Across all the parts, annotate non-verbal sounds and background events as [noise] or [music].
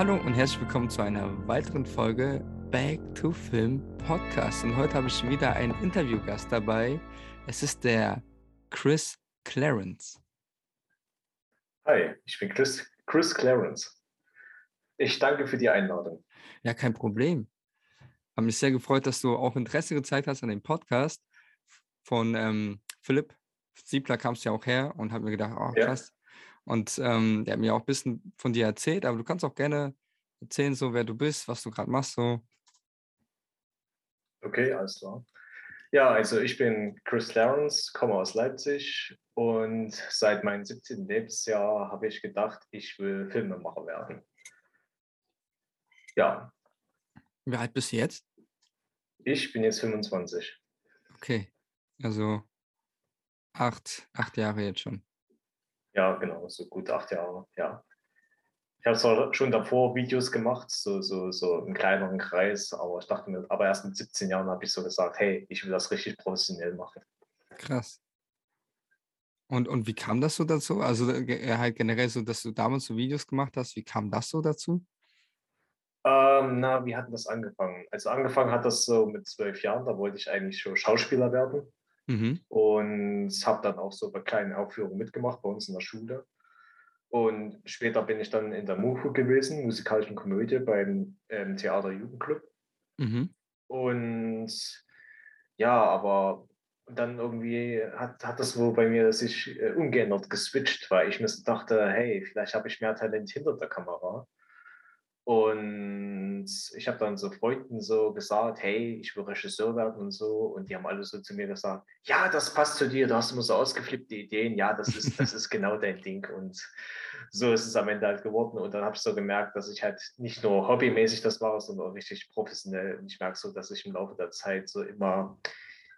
Hallo und herzlich willkommen zu einer weiteren Folge Back to Film Podcast. Und heute habe ich wieder einen Interviewgast dabei. Es ist der Chris Clarence. Hi, ich bin Chris, Chris Clarence. Ich danke für die Einladung. Ja, kein Problem. Habe mich sehr gefreut, dass du auch Interesse gezeigt hast an dem Podcast von ähm, Philipp. Siebler kam es ja auch her und habe mir gedacht, oh krass, und ähm, der hat mir auch ein bisschen von dir erzählt, aber du kannst auch gerne erzählen, so wer du bist, was du gerade machst. So. Okay, alles klar. Ja, also ich bin Chris Lawrence, komme aus Leipzig und seit meinem 17. Lebensjahr habe ich gedacht, ich will Filmemacher werden. Ja. Wie alt bist du jetzt? Ich bin jetzt 25. Okay, also acht, acht Jahre jetzt schon. Ja, genau, so gut acht Jahre, ja. Ich habe zwar schon davor Videos gemacht, so, so, so im kleineren Kreis, aber ich dachte mir, aber erst mit 17 Jahren habe ich so gesagt, hey, ich will das richtig professionell machen. Krass. Und, und wie kam das so dazu? Also halt generell so, dass du damals so Videos gemacht hast, wie kam das so dazu? Ähm, na, wie hat das angefangen? Also angefangen hat das so mit zwölf Jahren, da wollte ich eigentlich schon Schauspieler werden. Mhm. Und habe dann auch so bei kleinen Aufführungen mitgemacht bei uns in der Schule. Und später bin ich dann in der MUFU gewesen, musikalischen Komödie beim ähm, Theater Jugendclub. Mhm. Und ja, aber dann irgendwie hat, hat das wohl bei mir sich äh, ungeändert geswitcht, weil ich mir dachte, hey, vielleicht habe ich mehr Talent hinter der Kamera. Und ich habe dann so Freunden so gesagt, hey, ich will Regisseur werden und so. Und die haben alle so zu mir gesagt, ja, das passt zu dir, du hast immer so ausgeflippte Ideen, ja, das ist, das ist genau dein Ding. Und so ist es am Ende halt geworden. Und dann habe ich so gemerkt, dass ich halt nicht nur hobbymäßig das mache, sondern auch richtig professionell. Und ich merke so, dass ich im Laufe der Zeit so immer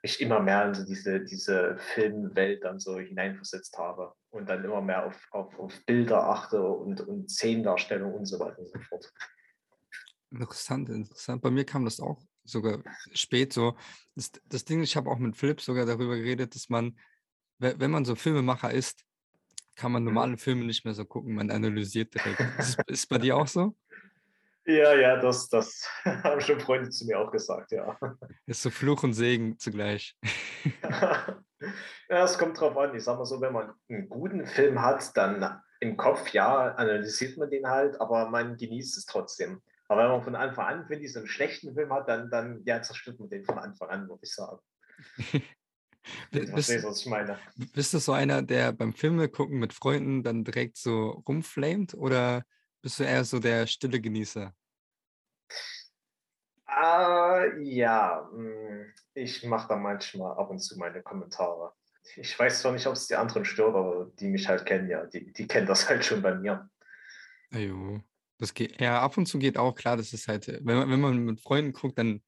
mich immer mehr in so diese, diese Filmwelt dann so hineinversetzt habe und dann immer mehr auf, auf, auf Bilder achte und, und Szenendarstellung und so weiter und so fort. Interessant, interessant. Bei mir kam das auch sogar spät so. Das, das Ding, ich habe auch mit Philipp sogar darüber geredet, dass man, wenn man so Filmemacher ist, kann man mhm. normale Filme nicht mehr so gucken, man analysiert direkt. Ist, ist bei dir auch so? Ja, ja, das, das [laughs] haben schon Freunde zu mir auch gesagt, ja. Ist so Fluch und Segen zugleich. [laughs] ja, es kommt drauf an. Ich sag mal so, wenn man einen guten Film hat, dann im Kopf, ja, analysiert man den halt, aber man genießt es trotzdem. Aber wenn man von Anfang an, finde ich, so einen schlechten Film hat, dann, dann ja, zerstört man den von Anfang an, würde ich sagen. [laughs] bist, verstehst, was ich meine. Bist du so einer, der beim Filme gucken mit Freunden dann direkt so rumflamet oder bist du eher so der stille Genießer? Uh, ja, hm, ich mache da manchmal ab und zu meine Kommentare. Ich weiß zwar nicht, ob es die anderen stört, aber die mich halt kennen, ja, die, die kennen das halt schon bei mir. Jo, das geht, ja, ab und zu geht auch, klar, das ist halt, wenn man, wenn man mit Freunden guckt, dann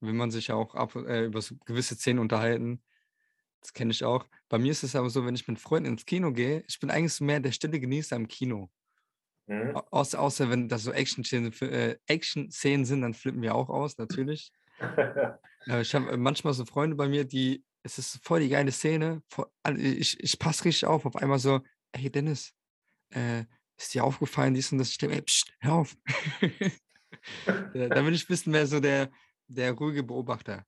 will man sich ja auch ab, äh, über so gewisse Szenen unterhalten. Das kenne ich auch. Bei mir ist es aber so, wenn ich mit Freunden ins Kino gehe, ich bin eigentlich so mehr der stille Genießer im Kino. Mhm. Außer, außer wenn das so Action-Szenen äh, Action sind, dann flippen wir auch aus, natürlich. [laughs] äh, ich habe manchmal so Freunde bei mir, die, es ist voll die geile Szene, voll, ich, ich passe richtig auf, auf einmal so, hey Dennis, äh, ist dir aufgefallen, dies und das, ich denke, ey, pst, hör auf. [laughs] da, da bin ich ein bisschen mehr so der, der ruhige Beobachter.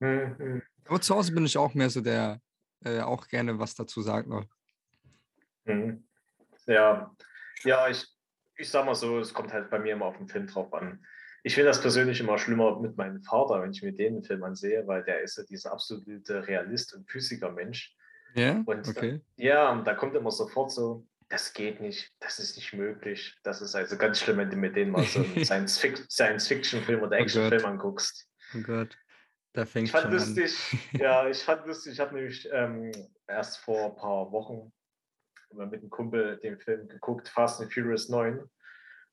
Mhm. Aber zu Hause bin ich auch mehr so der, äh, auch gerne was dazu sagt noch. Mhm. Ja, ja, ich, ich sag mal so, es kommt halt bei mir immer auf den Film drauf an. Ich finde das persönlich immer schlimmer mit meinem Vater, wenn ich mir den Film ansehe, weil der ist ja dieser absolute Realist und Physiker-Mensch. Ja, und okay. Da, ja, und da kommt immer sofort so, das geht nicht, das ist nicht möglich. Das ist also ganz schlimm, wenn du mit denen mal so einen [laughs] Science-Fiction-Film oder Action-Film oh anguckst. Oh Gott. Da fängt ich fand lustig, an. ja, ich fand lustig, ich habe nämlich ähm, erst vor ein paar Wochen wir mit einem Kumpel den Film geguckt, Fast and Furious 9.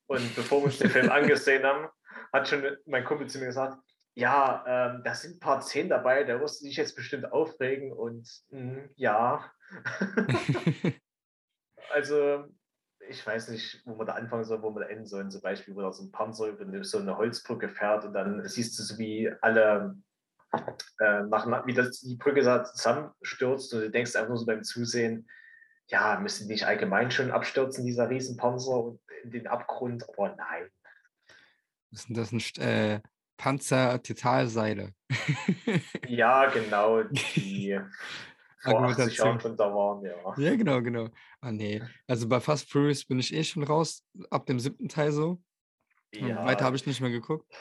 Und bevor wir uns den Film [laughs] angesehen haben, hat schon mein Kumpel zu mir gesagt, ja, ähm, da sind ein paar Szenen dabei, da wirst du dich jetzt bestimmt aufregen und mh, hm, ja. [laughs] also, ich weiß nicht, wo man da anfangen soll, wo man da enden soll. Zum Beispiel, wo da so ein Panzer über so eine Holzbrücke fährt und dann siehst du so, wie alle äh, nach, wie das, die Brücke zusammenstürzt und du denkst einfach nur so beim Zusehen, ja, müssen die nicht allgemein schon abstürzen, dieser Riesenpanzer? Und in den Abgrund, aber nein. Das sind, das sind äh, Panzer-Titalseile. [laughs] ja, genau, die [laughs] vor 80 Jahren schon da waren, ja. Ja, genau, genau. Ah, nee. Also bei Fast Furious bin ich eh schon raus, ab dem siebten Teil so. Ja. Weiter habe ich nicht mehr geguckt.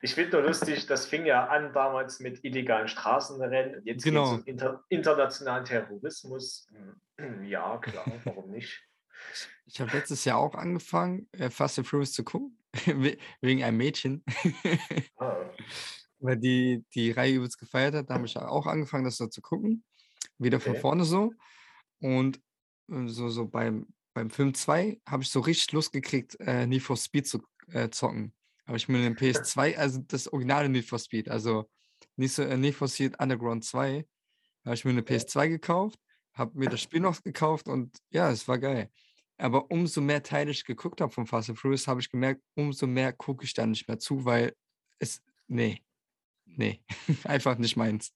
Ich finde nur lustig, das fing ja an damals mit illegalen Straßenrennen. Jetzt genau. geht es um inter internationalen Terrorismus. [clears throat] Ja, klar, warum nicht? Ich habe letztes Jahr auch angefangen, äh, Fast and Furious zu gucken, [laughs] wegen einem Mädchen. ah. [laughs] Weil die die Reihe übelst gefeiert hat, da habe ich auch angefangen, das so zu gucken. Wieder okay. von vorne so. Und äh, so, so beim, beim Film 2 habe ich so richtig Lust gekriegt, äh, Need for Speed zu äh, zocken. Aber ich mir den PS2, also das originale Need for Speed, also Need, so, äh, Need for Speed Underground 2, habe ich mir eine PS2 gekauft, habe mir das Spiel noch gekauft und ja, es war geil. Aber umso mehr Teile ich geguckt habe von Fast and Furious, habe ich gemerkt, umso mehr gucke ich da nicht mehr zu, weil es, nee, nee, [laughs] einfach nicht meins.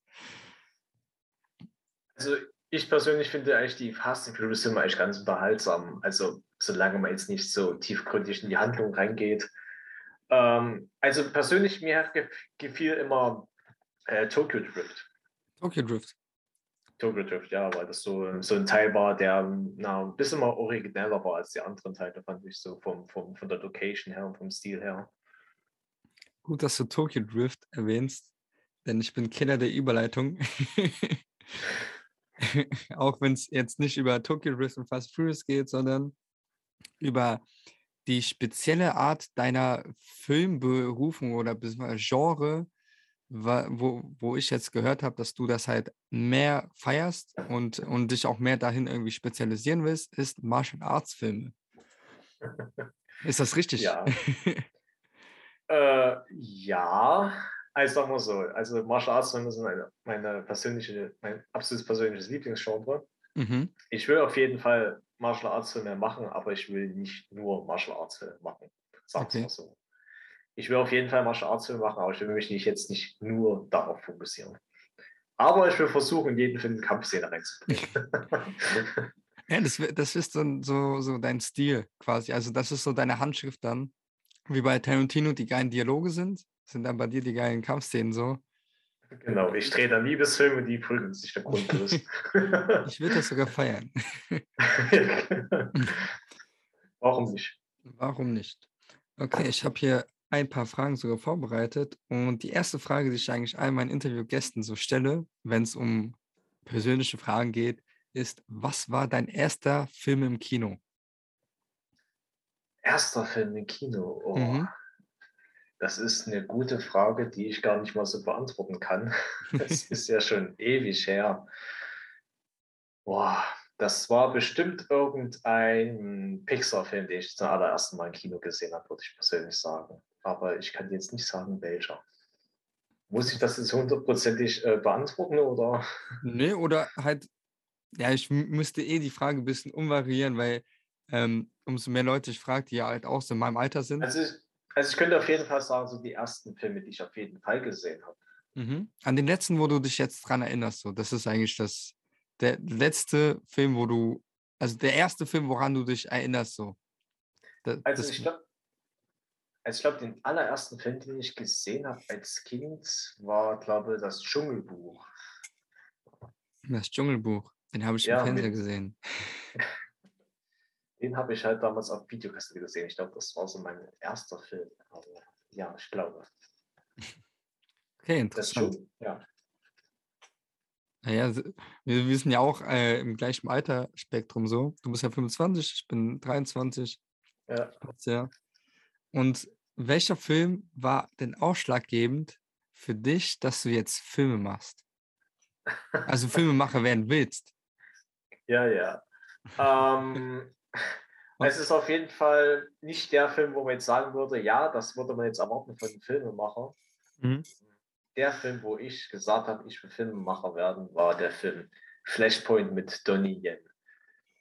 Also ich persönlich finde eigentlich die Fast and Furious Filme eigentlich ganz unterhaltsam. Also solange man jetzt nicht so tiefgründig in die Handlung reingeht. Ähm, also persönlich mir gefiel immer äh, Tokyo Drift. Tokyo Drift. Tokyo Drift, ja, weil das so, so ein Teil war, der na, ein bisschen mal origineller war als die anderen Teile, fand ich so vom, vom, von der Location her und vom Stil her. Gut, dass du Tokyo Drift erwähnst, denn ich bin Kenner der Überleitung. [laughs] auch wenn es jetzt nicht über Tokyo Drift und Fast Furious geht, sondern über die spezielle Art deiner Filmberufung oder Genre, wo, wo ich jetzt gehört habe, dass du das halt mehr feierst und, und dich auch mehr dahin irgendwie spezialisieren willst, ist Martial Arts Filme. Ist das richtig? Ja. [laughs] äh, ja, also sagen wir so, also Martial Arts Filme sind meine, meine persönliche, mein absolutes persönliches Lieblingsgenre. Mhm. Ich will auf jeden Fall Martial Arts Filme machen, aber ich will nicht nur Martial Arts Filme machen. Sagen okay. mal so. Ich will auf jeden Fall Martial Arts Filme machen, aber ich will mich nicht, jetzt nicht nur darauf fokussieren. Aber ich will versuchen, jeden Film eine Kampfszene reinzubringen. [laughs] ja, das, das ist dann so, so dein Stil quasi. Also das ist so deine Handschrift dann. Wie bei Tarantino die geilen Dialoge sind, sind dann bei dir die geilen Kampfszenen so. Genau, ich drehe dann Liebesfilme, die prügeln sich der Grundriss. [laughs] ich würde das sogar feiern. [laughs] Warum nicht? Warum nicht? Okay, ich habe hier ein paar Fragen sogar vorbereitet. Und die erste Frage, die ich eigentlich all meinen Interviewgästen so stelle, wenn es um persönliche Fragen geht, ist, was war dein erster Film im Kino? Erster Film im Kino? Oh. Mhm. Das ist eine gute Frage, die ich gar nicht mal so beantworten kann. [laughs] Das [laughs] ist ja schon ewig her. Boah, das war bestimmt irgendein Pixar-Film, den ich zum allerersten Mal im Kino gesehen habe, würde ich persönlich sagen. Aber ich kann jetzt nicht sagen, welcher. Muss ich das jetzt hundertprozentig äh, beantworten oder? [laughs] Nee, oder halt, ja, ich müsste eh die Frage ein bisschen umvariieren, weil ähm, umso mehr Leute ich frage, die ja halt auch so in meinem Alter sind. Also also ich könnte auf jeden Fall sagen, so die ersten Filme, die ich auf jeden Fall gesehen habe. Mhm. An den letzten, wo du dich jetzt dran erinnerst, so, das ist eigentlich das, der letzte Film, wo du, also der erste Film, woran du dich erinnerst, so. Das, also ich glaube, also ich glaube, den allerersten Film, den ich gesehen habe als Kind, war, glaube ich, das Dschungelbuch. Das Dschungelbuch, den habe ich ja, im Fernseher gesehen. [laughs] Den habe ich halt damals auf Videokassette gesehen. Ich glaube, das war so mein erster Film. Aber ja, ich glaube. Okay, interessant. Schon, ja. Naja, wir, wir sind ja auch äh, im gleichen Altersspektrum so. Du bist ja 25, ich bin 23. Ja. ja. Und welcher Film war denn ausschlaggebend für dich, dass du jetzt Filme machst? Also Filmemacher werden willst. [laughs] Ja, ja. ähm, es ist auf jeden Fall nicht der Film, wo man jetzt sagen würde, ja, das würde man jetzt erwarten von einem Filmemacher. Mhm. Der Film, wo ich gesagt habe, ich will Filmemacher werden, war der Film Flashpoint mit Donnie Yen.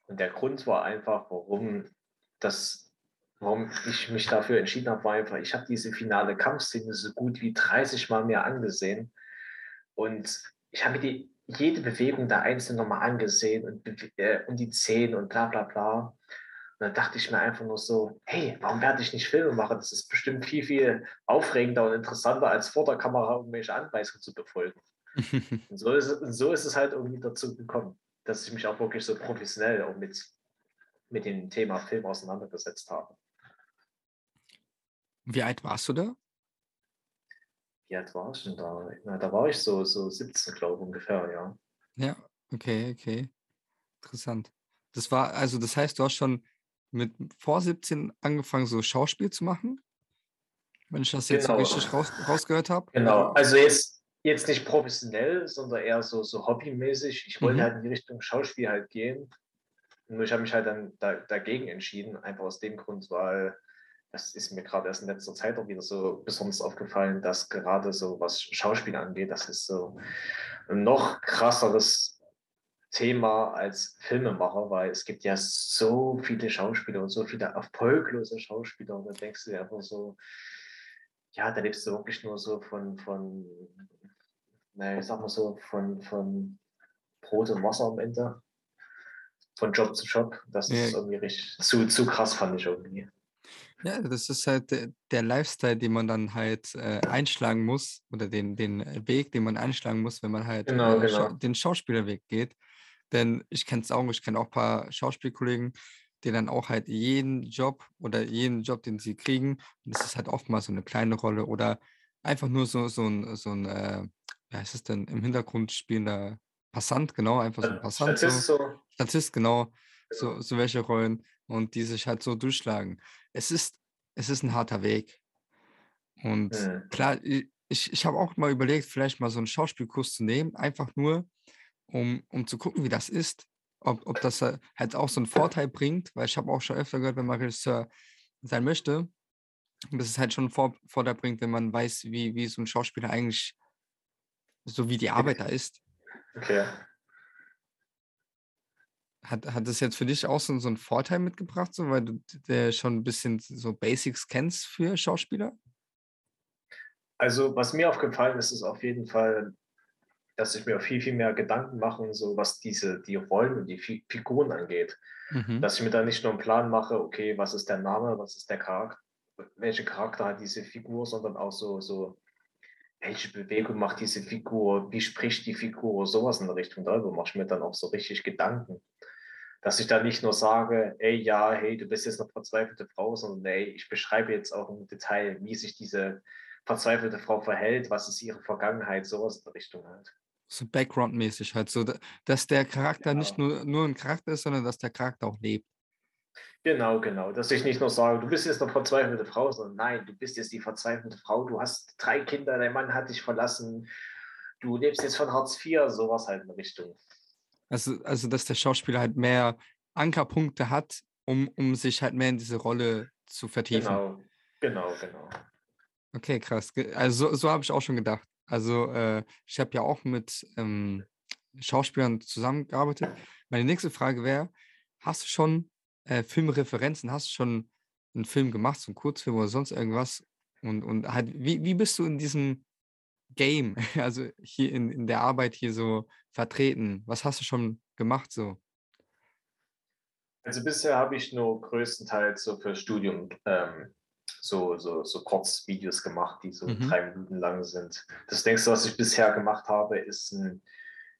Und der Grund war einfach, warum das, warum ich mich dafür entschieden habe, war einfach, ich habe diese finale Kampfszene so gut wie 30 Mal mehr angesehen. Und ich habe mir die, jede Bewegung der Einzelnen nochmal angesehen und, äh, und die Zehen und bla bla bla. Dann dachte ich mir einfach nur so, hey, warum werde ich nicht Filme machen? Das ist bestimmt viel, viel aufregender und interessanter, als vor der Kamera irgendwelche Anweisungen zu befolgen. [laughs] und so ist, es, so ist es halt irgendwie dazu gekommen, dass ich mich auch wirklich so professionell auch mit, mit dem Thema Film auseinandergesetzt habe. Wie alt warst du da? Wie alt war ich denn da? Na, da war ich so, so 17, glaube ich, ungefähr, ja. Ja, okay, okay. Interessant. Das war, also das heißt, du hast schon mit vor 17 angefangen, so Schauspiel zu machen? Wenn ich das jetzt genau. so richtig raus, rausgehört habe? Genau, also jetzt, jetzt nicht professionell, sondern eher so, so hobbymäßig. Ich wollte mhm. halt in die Richtung Schauspiel halt gehen. Nur ich habe mich halt dann da, dagegen entschieden, einfach aus dem Grund, weil das ist mir gerade erst in letzter Zeit auch wieder so besonders aufgefallen, dass gerade so was Schauspiel angeht, das ist so ein noch krasseres Thema als Filmemacher, weil es gibt ja so viele Schauspieler und so viele erfolglose Schauspieler und da denkst du dir einfach so, ja, da lebst du wirklich nur so von, von naja, ich sag mal so, von, von Brot und Wasser am Ende, von Job zu Job. Das ja. ist irgendwie richtig zu, zu krass, fand ich irgendwie. Ja, das ist halt der, Lifestyle, den man dann halt äh, einschlagen muss oder den, den Weg, den man einschlagen muss, wenn man halt genau, äh, genau. den Schauspielerweg geht. Denn ich kenne es auch, ich kenne auch ein paar Schauspielkollegen, die dann auch halt jeden Job oder jeden Job, den sie kriegen, und das ist halt oftmals so eine kleine Rolle oder einfach nur so, so ein, so ein äh, wie heißt es denn, im Hintergrund spielender Passant, genau, einfach so ein Passant. Statist, so. Statist genau, so, genau. so welche Rollen und die sich halt so durchschlagen. Es ist, es ist ein harter Weg. Und mhm. klar, ich, ich habe auch mal überlegt, vielleicht mal so einen Schauspielkurs zu nehmen, einfach nur, um, um zu gucken, wie das ist. Ob, ob das halt auch so einen Vorteil bringt, weil ich habe auch schon öfter gehört, wenn man Regisseur sein möchte, dass es halt schon einen Vor Vorteil bringt, wenn man weiß, wie, wie so ein Schauspieler eigentlich, so wie die Arbeit da ist. Okay. Hat, hat das jetzt für dich auch so, so einen Vorteil mitgebracht, so, weil du der schon ein bisschen so Basics kennst für Schauspieler? Also, was mir aufgefallen ist, ist auf jeden Fall, dass ich mir viel, viel mehr Gedanken mache, so was diese, die Rollen und die Figuren angeht. Mhm. Dass ich mir da nicht nur einen Plan mache, okay, was ist der Name, was ist der Charakter, welche Charakter hat diese Figur, sondern auch so, so welche Bewegung macht diese Figur, wie spricht die Figur, sowas in der Richtung. Darüber mache ich mir dann auch so richtig Gedanken. Dass ich da nicht nur sage, ey, ja, hey, du bist jetzt eine verzweifelte Frau, sondern ey, ich beschreibe jetzt auch im Detail, wie sich diese verzweifelte Frau verhält, was ist ihre Vergangenheit, sowas in der Richtung halt. So Background-mäßig halt, so dass der Charakter genau. nicht nur, nur ein Charakter ist, sondern dass der Charakter auch lebt. Genau, genau. Dass ich nicht nur sage, du bist jetzt eine verzweifelte Frau, sondern nein, du bist jetzt die verzweifelte Frau, du hast drei Kinder, dein Mann hat dich verlassen, du lebst jetzt von Hartz IV, sowas halt in Richtung. Also, also dass der Schauspieler halt mehr Ankerpunkte hat, um, um sich halt mehr in diese Rolle zu vertiefen. Genau, genau, genau. Okay, krass. Also so, so habe ich auch schon gedacht. Also äh, ich habe ja auch mit ähm, Schauspielern zusammengearbeitet. Meine nächste Frage wäre, hast du schon äh, Filmreferenzen? Hast du schon einen Film gemacht, so einen Kurzfilm oder sonst irgendwas? Und, und halt, wie, wie bist du in diesem Game, [laughs] also hier in, in der Arbeit hier so vertreten? Was hast du schon gemacht so? Also bisher habe ich nur größtenteils so für Studium ähm, so, so, so Kurzvideos gemacht, die so mhm. drei Minuten lang sind. Das längste, was ich bisher gemacht habe, ist ein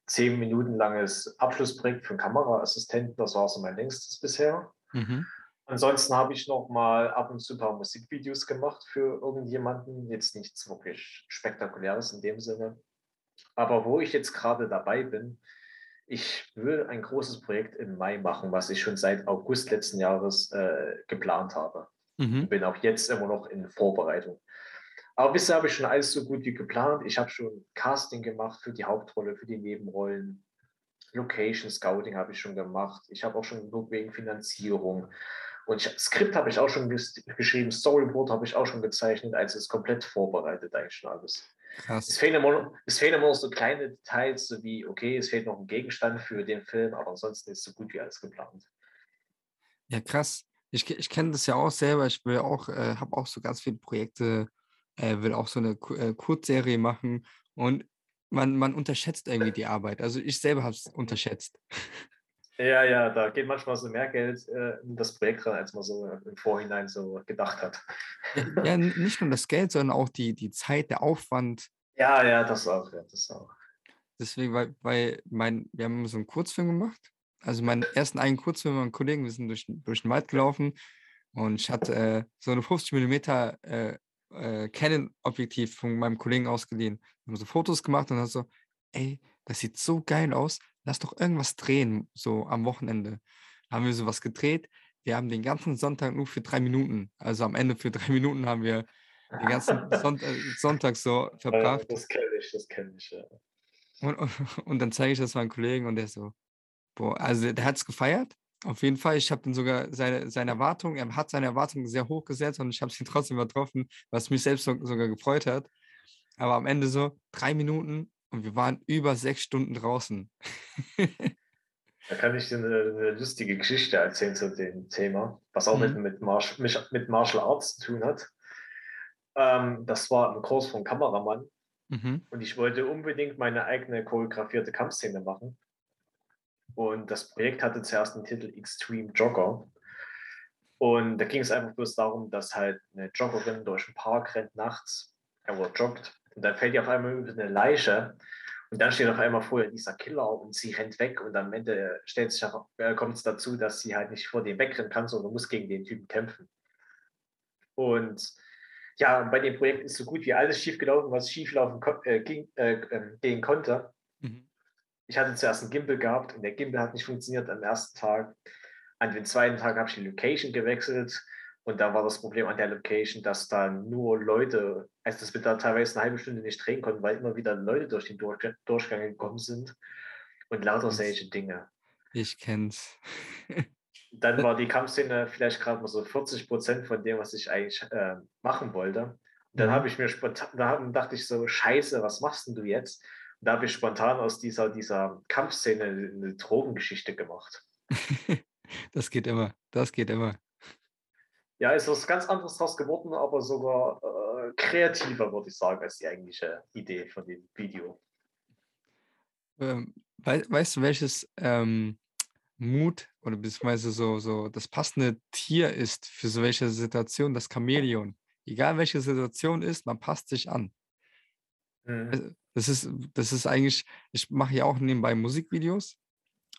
zehn Minuten langes Abschlussprojekt für einen Kameraassistenten. Das war so mein längstes bisher. Mhm. Ansonsten habe ich noch mal ab und zu ein paar Musikvideos gemacht für irgendjemanden. Jetzt nichts wirklich Spektakuläres in dem Sinne. Aber wo ich jetzt gerade dabei bin, ich will ein großes Projekt im Mai machen, was ich schon seit August letzten Jahres äh, geplant habe. Mhm. Bin auch jetzt immer noch in Vorbereitung. Aber bisher habe ich schon alles so gut wie geplant. Ich habe schon Casting gemacht für die Hauptrolle, für die Nebenrollen. Location Scouting habe ich schon gemacht. Ich habe auch schon genug wegen Finanzierung. Und ich, Skript habe ich auch schon geschrieben, Storyboard habe ich auch schon gezeichnet, also ist komplett vorbereitet eigentlich schon alles. Krass. Es fehlen, immer, es fehlen immer noch so kleine Details, so wie, okay, es fehlt noch ein Gegenstand für den Film, aber ansonsten ist so gut wie alles geplant. Ja, krass. Ich, ich kenne das ja auch selber. Ich will auch, äh, habe auch so ganz viele Projekte äh, will auch so eine äh, Kurzserie machen und man, man unterschätzt irgendwie die Arbeit. Also ich selber habe es unterschätzt. Ja, ja, da geht manchmal so mehr Geld äh, in das Projekt rein, als man so im Vorhinein so gedacht hat. Ja, [laughs] nicht nur das Geld, sondern auch die, die Zeit, der Aufwand. Ja, ja, das auch, ja, das auch. Deswegen, weil, weil mein, wir haben so einen Kurzfilm gemacht. Also meinen ersten eigenen Kurzfilm mit meinem Kollegen, wir sind durch, durch den Wald gelaufen und ich hatte äh, so eine 50 mm äh, äh, Canon-Objektiv von meinem Kollegen ausgeliehen. Wir haben so Fotos gemacht und dann so, ey, das sieht so geil aus, lass doch irgendwas drehen, so am Wochenende. Da haben wir sowas gedreht. Wir haben den ganzen Sonntag nur für drei Minuten, also am Ende für drei [laughs] Minuten haben wir den ganzen Sonntag, äh, Sonntag so [laughs] verbracht. Das kenne ich, das kenne ich, ja. Und, und, [laughs] und dann zeige ich das meinem Kollegen und der so, boah, also der hat es gefeiert. Auf jeden Fall, ich habe dann sogar seine, seine Erwartungen, er hat seine Erwartungen sehr hoch gesetzt und ich habe sie [laughs] trotzdem übertroffen, was mich selbst so, sogar gefreut hat. Aber am Ende so drei Minuten und wir waren über sechs Stunden draußen. [laughs] da kann ich dir eine, eine, lustige Geschichte erzählen zu dem Thema, was auch mhm. mit, mit, Martial, mit Martial Arts zu tun hat. Ähm, das war ein Kurs vom Kameramann mhm. und ich wollte unbedingt meine eigene choreografierte Kampfszene machen. Und das Projekt hatte zuerst den Titel Extreme Jogger. Und da ging es einfach bloß darum, dass halt eine Joggerin durch den Park rennt nachts, aber joggt und dann fällt die auf einmal über eine Leiche und dann steht auf einmal vorher dieser Killer und sie rennt weg und am Ende äh, kommt es dazu, dass sie halt nicht vor dem wegrennen kann, sondern muss gegen den Typen kämpfen. Und ja, bei dem Projekt ist so gut wie alles schiefgelaufen, was schieflaufen äh, ging, äh, ähm, gehen konnte. Ich hatte zuerst einen Gimbal gehabt und der Gimbal hat nicht funktioniert am ersten Tag. An dem zweiten Tag habe ich die Location gewechselt und da war das Problem an der Location, dass da nur Leute, also dass wir da teilweise eine halbe Stunde nicht drehen konnten, weil immer wieder Leute durch den Durchgang gekommen sind und lauter solche Dinge. Ich kenn's. [laughs] Dann war die Kampfszene vielleicht gerade mal so 40 Prozent von dem, was ich eigentlich äh, machen wollte. Und dann mhm. habe ich mir spontan, da dachte ich so, scheiße, was machst denn du jetzt? Da habe ich spontan aus dieser, dieser Kampfszene eine Drogengeschichte gemacht. [laughs] das geht immer, das geht immer ja, ist was ganz anderes draus geworden, aber sogar äh, kreativer, würde ich sagen, als die eigentliche Idee von dem Video. Ähm, we weißt du, welches ähm, Mut oder beziehungsweise so, so das passende Tier ist für so welche Situation? Das Chamäleon. Egal welche Situation ist, man passt sich an. Mhm. Das ist, das ist eigentlich, ich mache ja auch nebenbei Musikvideos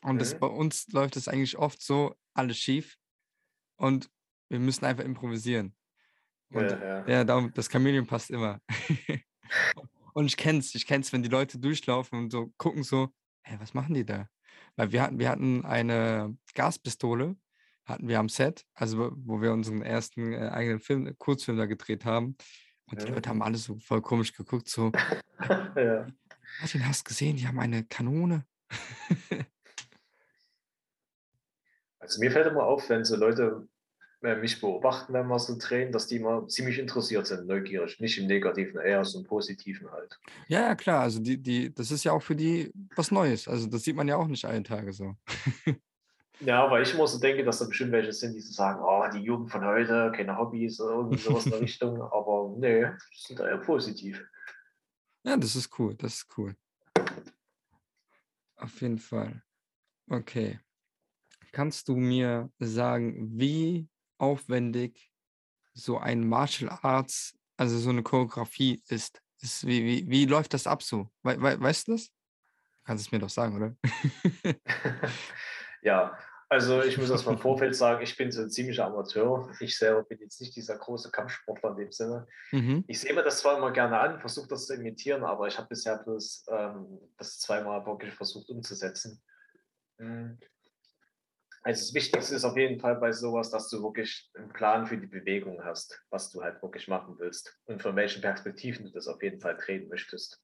und mhm. das, bei uns läuft es eigentlich oft so, alles schief. Und wir müssen einfach improvisieren. Und ja, ja. ja das Chameleon passt immer. [laughs] und ich kenn's, ich kenn's, wenn die Leute durchlaufen und so gucken so, hey, was machen die da? Weil wir hatten, wir hatten eine Gaspistole, hatten wir am Set, also wo wir unseren ersten äh, eigenen Film, Kurzfilm da gedreht haben. Und die Leute haben alle so voll komisch geguckt, so, [laughs] ja. Martin, hast gesehen, die haben eine Kanone. also mir fällt immer auf, wenn so Leute mich beobachten, wenn wir so drehen, dass die immer ziemlich interessiert sind, neugierig. Nicht im Negativen, eher so im Positiven halt. Ja, ja, klar. Also die, die, das ist ja auch für die was Neues. Also das sieht man ja auch nicht allen Tage so. [laughs] ja, weil ich immer so denke, dass da bestimmt welche sind, die so sagen, oh, die Jugend von heute, keine Hobbys oder irgendwie [laughs] sowas in der Richtung. Aber nee, sind eher positiv. Ja, das ist cool. Das ist cool. Auf jeden Fall. Okay. Kannst du mir sagen, wie aufwendig so ein Martial Arts, also so eine Choreografie ist. ist wie, wie, wie läuft das ab so? We, we, weißt du das? Kannst du es mir doch sagen, oder? [laughs] [laughs] ja, also ich muss das mal im Vorfeld sagen, ich bin so ein ziemlicher Amateur. Ich selber bin jetzt nicht dieser große Kampfsportler in dem Sinne. Mhm. Ich sehe mir das zwar immer gerne an, versuche das zu imitieren, aber ich habe bisher bloß ähm, das zweimal wirklich versucht umzusetzen. Mhm. Also das Wichtigste ist auf jeden Fall bei sowas, dass du wirklich einen Plan für die Bewegung hast, was du halt wirklich machen willst und von welchen Perspektiven du das auf jeden Fall drehen möchtest.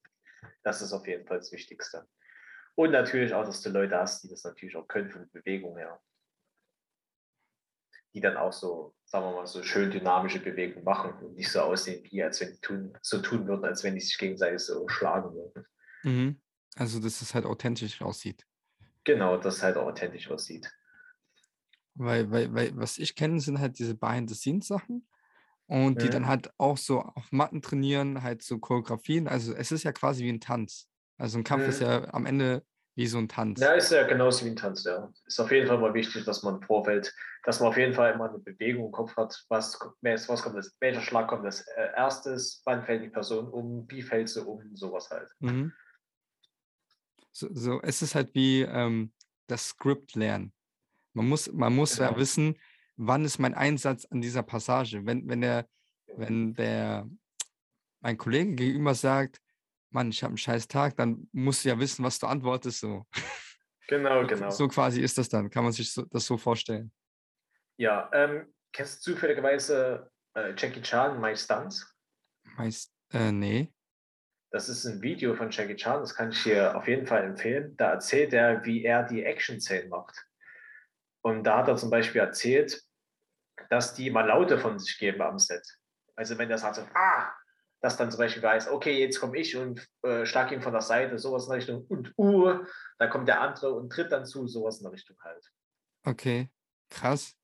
Das ist auf jeden Fall das Wichtigste. Und natürlich auch, dass du Leute hast, die das natürlich auch können von Bewegung her. Die dann auch so, sagen wir mal, so schön dynamische Bewegungen machen und nicht so aussehen wie, als wenn die tun, so tun würden, als wenn die sich gegenseitig so schlagen würden. Mhm. Also, dass es halt authentisch aussieht. Genau, dass es halt authentisch aussieht. Weil, weil, weil was ich kenne, sind halt diese Behind-the-Scenes-Sachen und mhm. die dann halt auch so auf Matten trainieren, halt so Choreografien. Also es ist ja quasi wie ein Tanz. Also ein Kampf mhm. ist ja am Ende wie so ein Tanz. Ja, ist ja genauso wie ein Tanz, ja. Ist auf jeden Fall mal wichtig, dass man im Vorfeld, dass man auf jeden Fall immer eine Bewegung im Kopf hat, was, was kommt das, welcher Schlag kommt als äh, erstes, wann fällt die Person um, wie fällt sie um, sowas halt. Mhm. So, so, es ist halt wie ähm, das Skript lernen. Man muss, man muss genau. ja wissen, wann ist mein Einsatz an dieser Passage. Wenn, wenn der, wenn der, mein Kollege gegenüber sagt, Mann, ich habe einen scheiß Tag, dann musst du ja wissen, was du antwortest. So. Genau, genau. So quasi ist das dann. Kann man sich so, das so vorstellen? Ja, ähm, kennst du zufälligerweise äh, Jackie Chan, My Stunts? Meist, äh, nee. Das ist ein Video von Jackie Chan, das kann ich dir auf jeden Fall empfehlen. Da erzählt er, wie er die Action-Szenen macht. Und da hat er zum Beispiel erzählt, dass die mal Laute von sich geben am Set. Also wenn der sagt so, ah, dass dann zum Beispiel weiß, okay, jetzt komme ich und äh, schlag ihn von der Seite, sowas in der Richtung und uh, da kommt der andere und tritt dann zu, sowas in der Richtung halt. Okay, krass.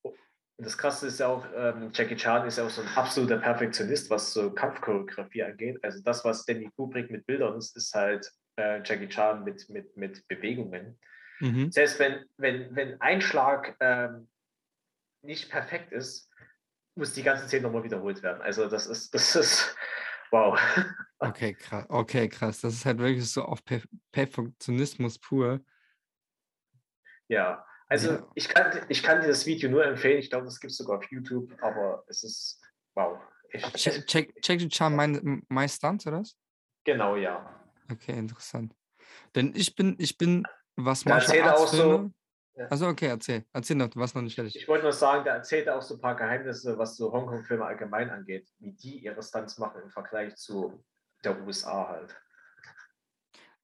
Und das Krasse ist ja auch, ähm, Jackie Chan ist ja auch so ein absoluter Perfektionist, was so Kampfchoreografie angeht. Also das, was Danny Kubrick mit Bildern ist, ist halt äh, Jackie Chan mit, mit, mit Bewegungen. Mhm. Selbst wenn, wenn, wenn ein Schlag ähm, nicht perfekt ist, muss die ganze Szene nochmal wiederholt werden. Also das ist, das ist, wow. Okay, krass. Okay, krass. Das ist halt wirklich so auf Perfektionismus pur. Ja, also ja. Ich, kann, ich kann dir das Video nur empfehlen. Ich glaube, das gibt es sogar auf YouTube, aber es ist wow. check, check, check the Charm My, my Stunts, oder was? Genau, ja. Okay, interessant. Denn ich bin, ich bin, was Martial Arts Filme... Ja. Also okay, erzähl. Erzähl noch, du warst noch nicht fertig. Ich wollte nur sagen, der erzählt auch so ein paar Geheimnisse, was so Hongkong-Filme allgemein angeht, wie die ihre Stunts machen im Vergleich zu der USA halt.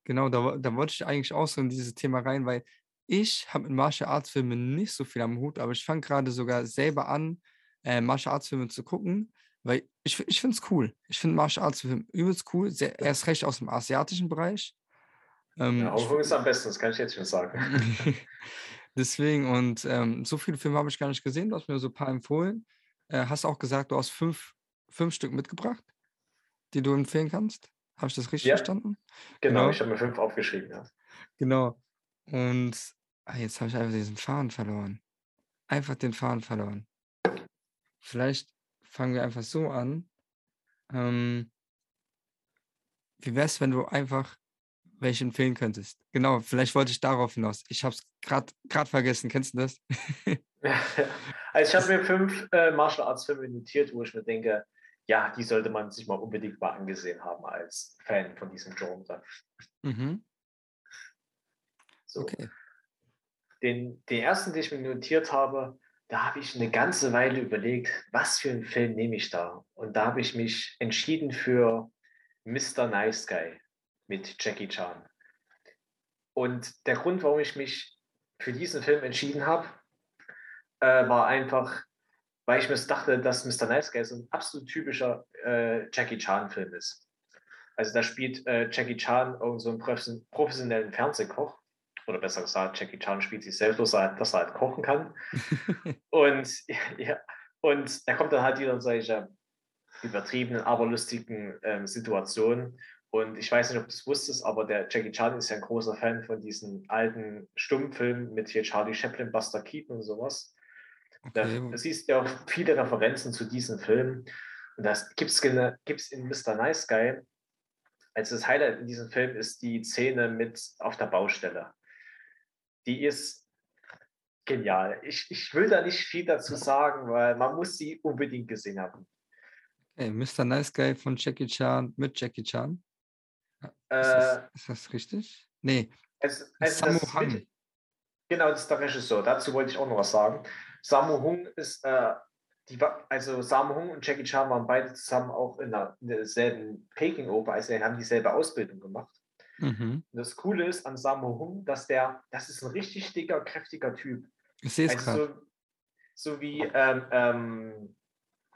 Genau, da, da wollte ich eigentlich auch so in dieses Thema rein, weil ich habe mit Martial Arts Filmen nicht so viel am Hut, aber ich fange gerade sogar selber an, äh, Martial Arts Filme zu gucken, weil ich, ich finde es cool. Ich finde Martial Arts Filme übelst cool, sehr, erst recht aus dem asiatischen Bereich. Ähm, ja, Hongkong ist am besten, das kann ich jetzt schon sagen. [laughs] [laughs] Deswegen, und ähm, so viele Filme habe ich gar nicht gesehen. Du hast mir so ein paar empfohlen. Äh, hast auch gesagt, du hast fünf, fünf Stück mitgebracht, die du empfehlen kannst. Habe ich das richtig ja, verstanden? Genau, genau. ich habe mir fünf aufgeschrieben, ja. Genau. Und ah, jetzt habe ich einfach diesen Faden verloren. Einfach den Faden verloren. Vielleicht fangen wir einfach so an. Ähm, wie wäre es, wenn du einfach welche empfehlen könntest. Genau, vielleicht wollte ich darauf hinaus. Ich habe es gerade vergessen. Kennst du das? [laughs] also ich habe mir fünf äh, Martial Arts Filme notiert, wo ich mir denke, ja, die sollte man sich mal unbedingt mal angesehen haben als Fan von diesem Genre. Mhm. So. Okay. Den, den ersten, den ich mir notiert habe, da habe ich eine ganze Weile überlegt, was für einen Film nehme ich da? Und da habe ich mich entschieden für Mr. Nice Guy mit Jackie Chan. Und der Grund, warum ich mich für diesen Film entschieden habe, äh, war einfach, weil ich mir dachte, dass Mr. Nice Guy so ein absolut typischer äh, Jackie Chan-Film ist. Also da spielt äh, Jackie Chan irgend so einen professionellen Fernsehkoch. Oder besser gesagt, Jackie Chan spielt sich selbst, dass er, dass er halt kochen kann. [laughs] und, [laughs] ja, und da kommt dann halt wieder in solche übertriebenen, aber lustigen ähm, Situationen. Und ich weiß nicht, ob du es wusstest, aber der Jackie Chan ist ja ein großer Fan von diesen alten Stummfilmen mit hier Charlie Chaplin, Buster Keaton und sowas. Okay. Da, siehst ja auch viele Referenzen zu diesen Filmen. Und das gibt es in Mr. Nice Guy. Also das Highlight in diesem Film ist die Szene mit auf der Baustelle. Die ist genial. Ich, ich will da nicht viel dazu sagen, weil man muss sie unbedingt gesehen haben. Okay, Mr. Nice Guy von Jackie Chan mit Jackie Chan. Ist das, äh, ist das richtig? Nee. Es, es, Samu Hung. Genau, das ist der Regisseur. Dazu wollte ich auch noch was sagen. Samu Hung ist, äh, die, also Samu Hung und Jackie Chan waren beide zusammen auch in, der, in derselben Peking-Oper, also haben dieselbe Ausbildung gemacht. Mhm. das Coole ist an Samu Hung, dass der, das ist ein richtig dicker, kräftiger Typ. Ich sehe es also gerade. So, so, wie ähm, ähm,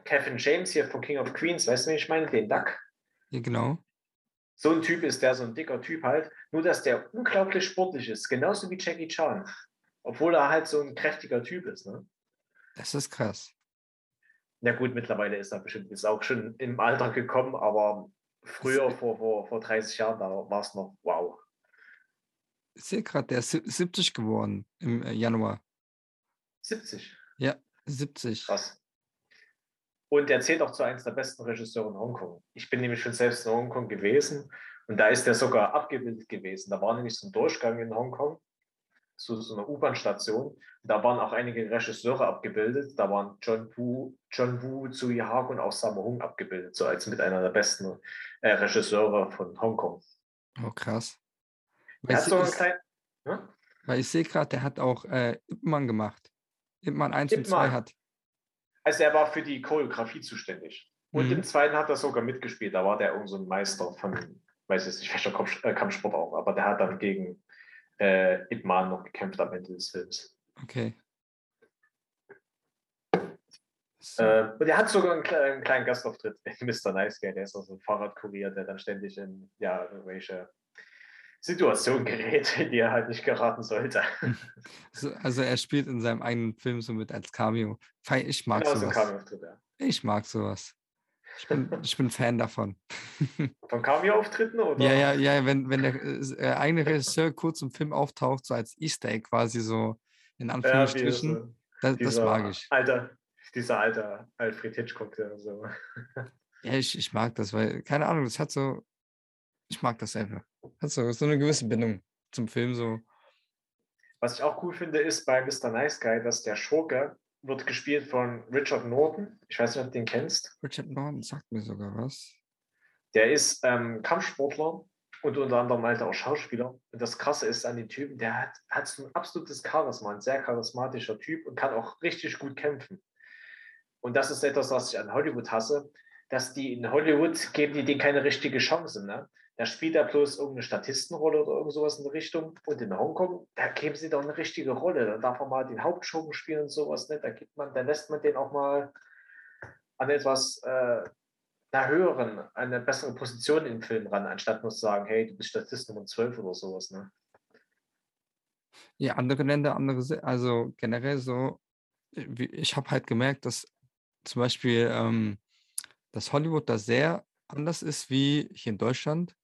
Kevin James hier von King of Queens, weißt du, wie ich meine? Den Duck. Ja, genau so ein Typ ist der, so ein dicker Typ halt. Nur, dass der unglaublich sportlich ist, genauso wie Jackie Chan. Obwohl er halt so ein kräftiger Typ ist. Ne? Das ist krass. Na gut, mittlerweile ist er bestimmt ist auch schon im Alter gekommen, aber früher, vor, vor, vor 30 Jahren, da war es noch wow. sehe gerade, der ist 70 geworden im äh, Januar. 70? Ja, 70. Krass. Und er zählt auch zu eines der besten Regisseure in Hongkong. Ich bin nämlich schon selbst in Hongkong gewesen und da ist er sogar abgebildet gewesen. Da war nämlich so ein Durchgang in Hongkong, so, so eine U-Bahn-Station. Da waren auch einige Regisseure abgebildet. Da waren John Woo, John Woo, Tsui Hark und auch Sammo Hung abgebildet, so als mit einer der besten äh, Regisseure von Hongkong. Oh, krass. Hat so einen kleinen. Ja? Weil ich sehe gerade, der hat auch äh, Ip Man gemacht. Ip Man 1 Ip und 2 hat. Also er war für die Choreografie zuständig. Und mhm. im zweiten hat er sogar mitgespielt. Da war der irgend so ein Meister von, weiß ich nicht, welcher äh, Kampfsport auch, aber der hat dann gegen äh, Ip Man noch gekämpft am Ende des Films. Okay. So. Äh, und er hat sogar einen, einen kleinen Gastauftritt in [laughs] Mr. Nice Guy. Der ist also ein Fahrradkurier, der dann ständig in ja, irgendwelche Situationen gerät, in die er halt nicht geraten sollte. [laughs] Also er spielt in seinem eigenen Film so mit als Cameo. Ich mag genau, sowas. So ja. Ich mag sowas. Ich bin, [laughs] ich bin Fan davon. [laughs] Von Cameo-Auftritten oder? Ja, ja, ja, wenn, wenn der äh, eigene Regisseur kurz im Film auftaucht, so als Easter Egg quasi so in Anführungsstrichen, ja, das, das, mag ich. Alter, dieser alte Alfred Hitchcock oder so. Ja, ich, ich mag das, weil, keine Ahnung, das hat so, ich mag das einfach. Hat so, so eine gewisse Bindung zum Film so. Was ich auch cool finde, ist bei Mr. Nice Guy, dass der Schurke wird gespielt von Richard Norton. Ich weiß nicht, ob du den kennst. Richard Norton sagt mir sogar was. Der ist ähm, Kampfsportler und unter anderem halt auch Schauspieler. Und das Krasse ist an den Typen, der hat, hat so ein absolutes Charisma, ein sehr charismatischer Typ und kann auch richtig gut kämpfen. Und das ist etwas, was ich an Hollywood hasse, dass die in Hollywood geben die denen keine richtige Chance. Ne? Da spielt er bloß irgendeine Statistenrolle oder irgend sowas in der Richtung. Und in Hongkong, da geben sie doch eine richtige Rolle. Da darf man mal den Hauptschurken spielen und sowas nicht. Da gibt man, da lässt man den auch mal an etwas äh, einer höheren, eine bessere Position im Film ran, anstatt nur zu sagen, hey, du bist Statist Nummer 12 oder sowas. Ne? Ja, andere Länder, andere, also generell so, ich habe halt gemerkt, dass zum Beispiel, ähm, dass Hollywood da sehr anders ist wie hier in Deutschland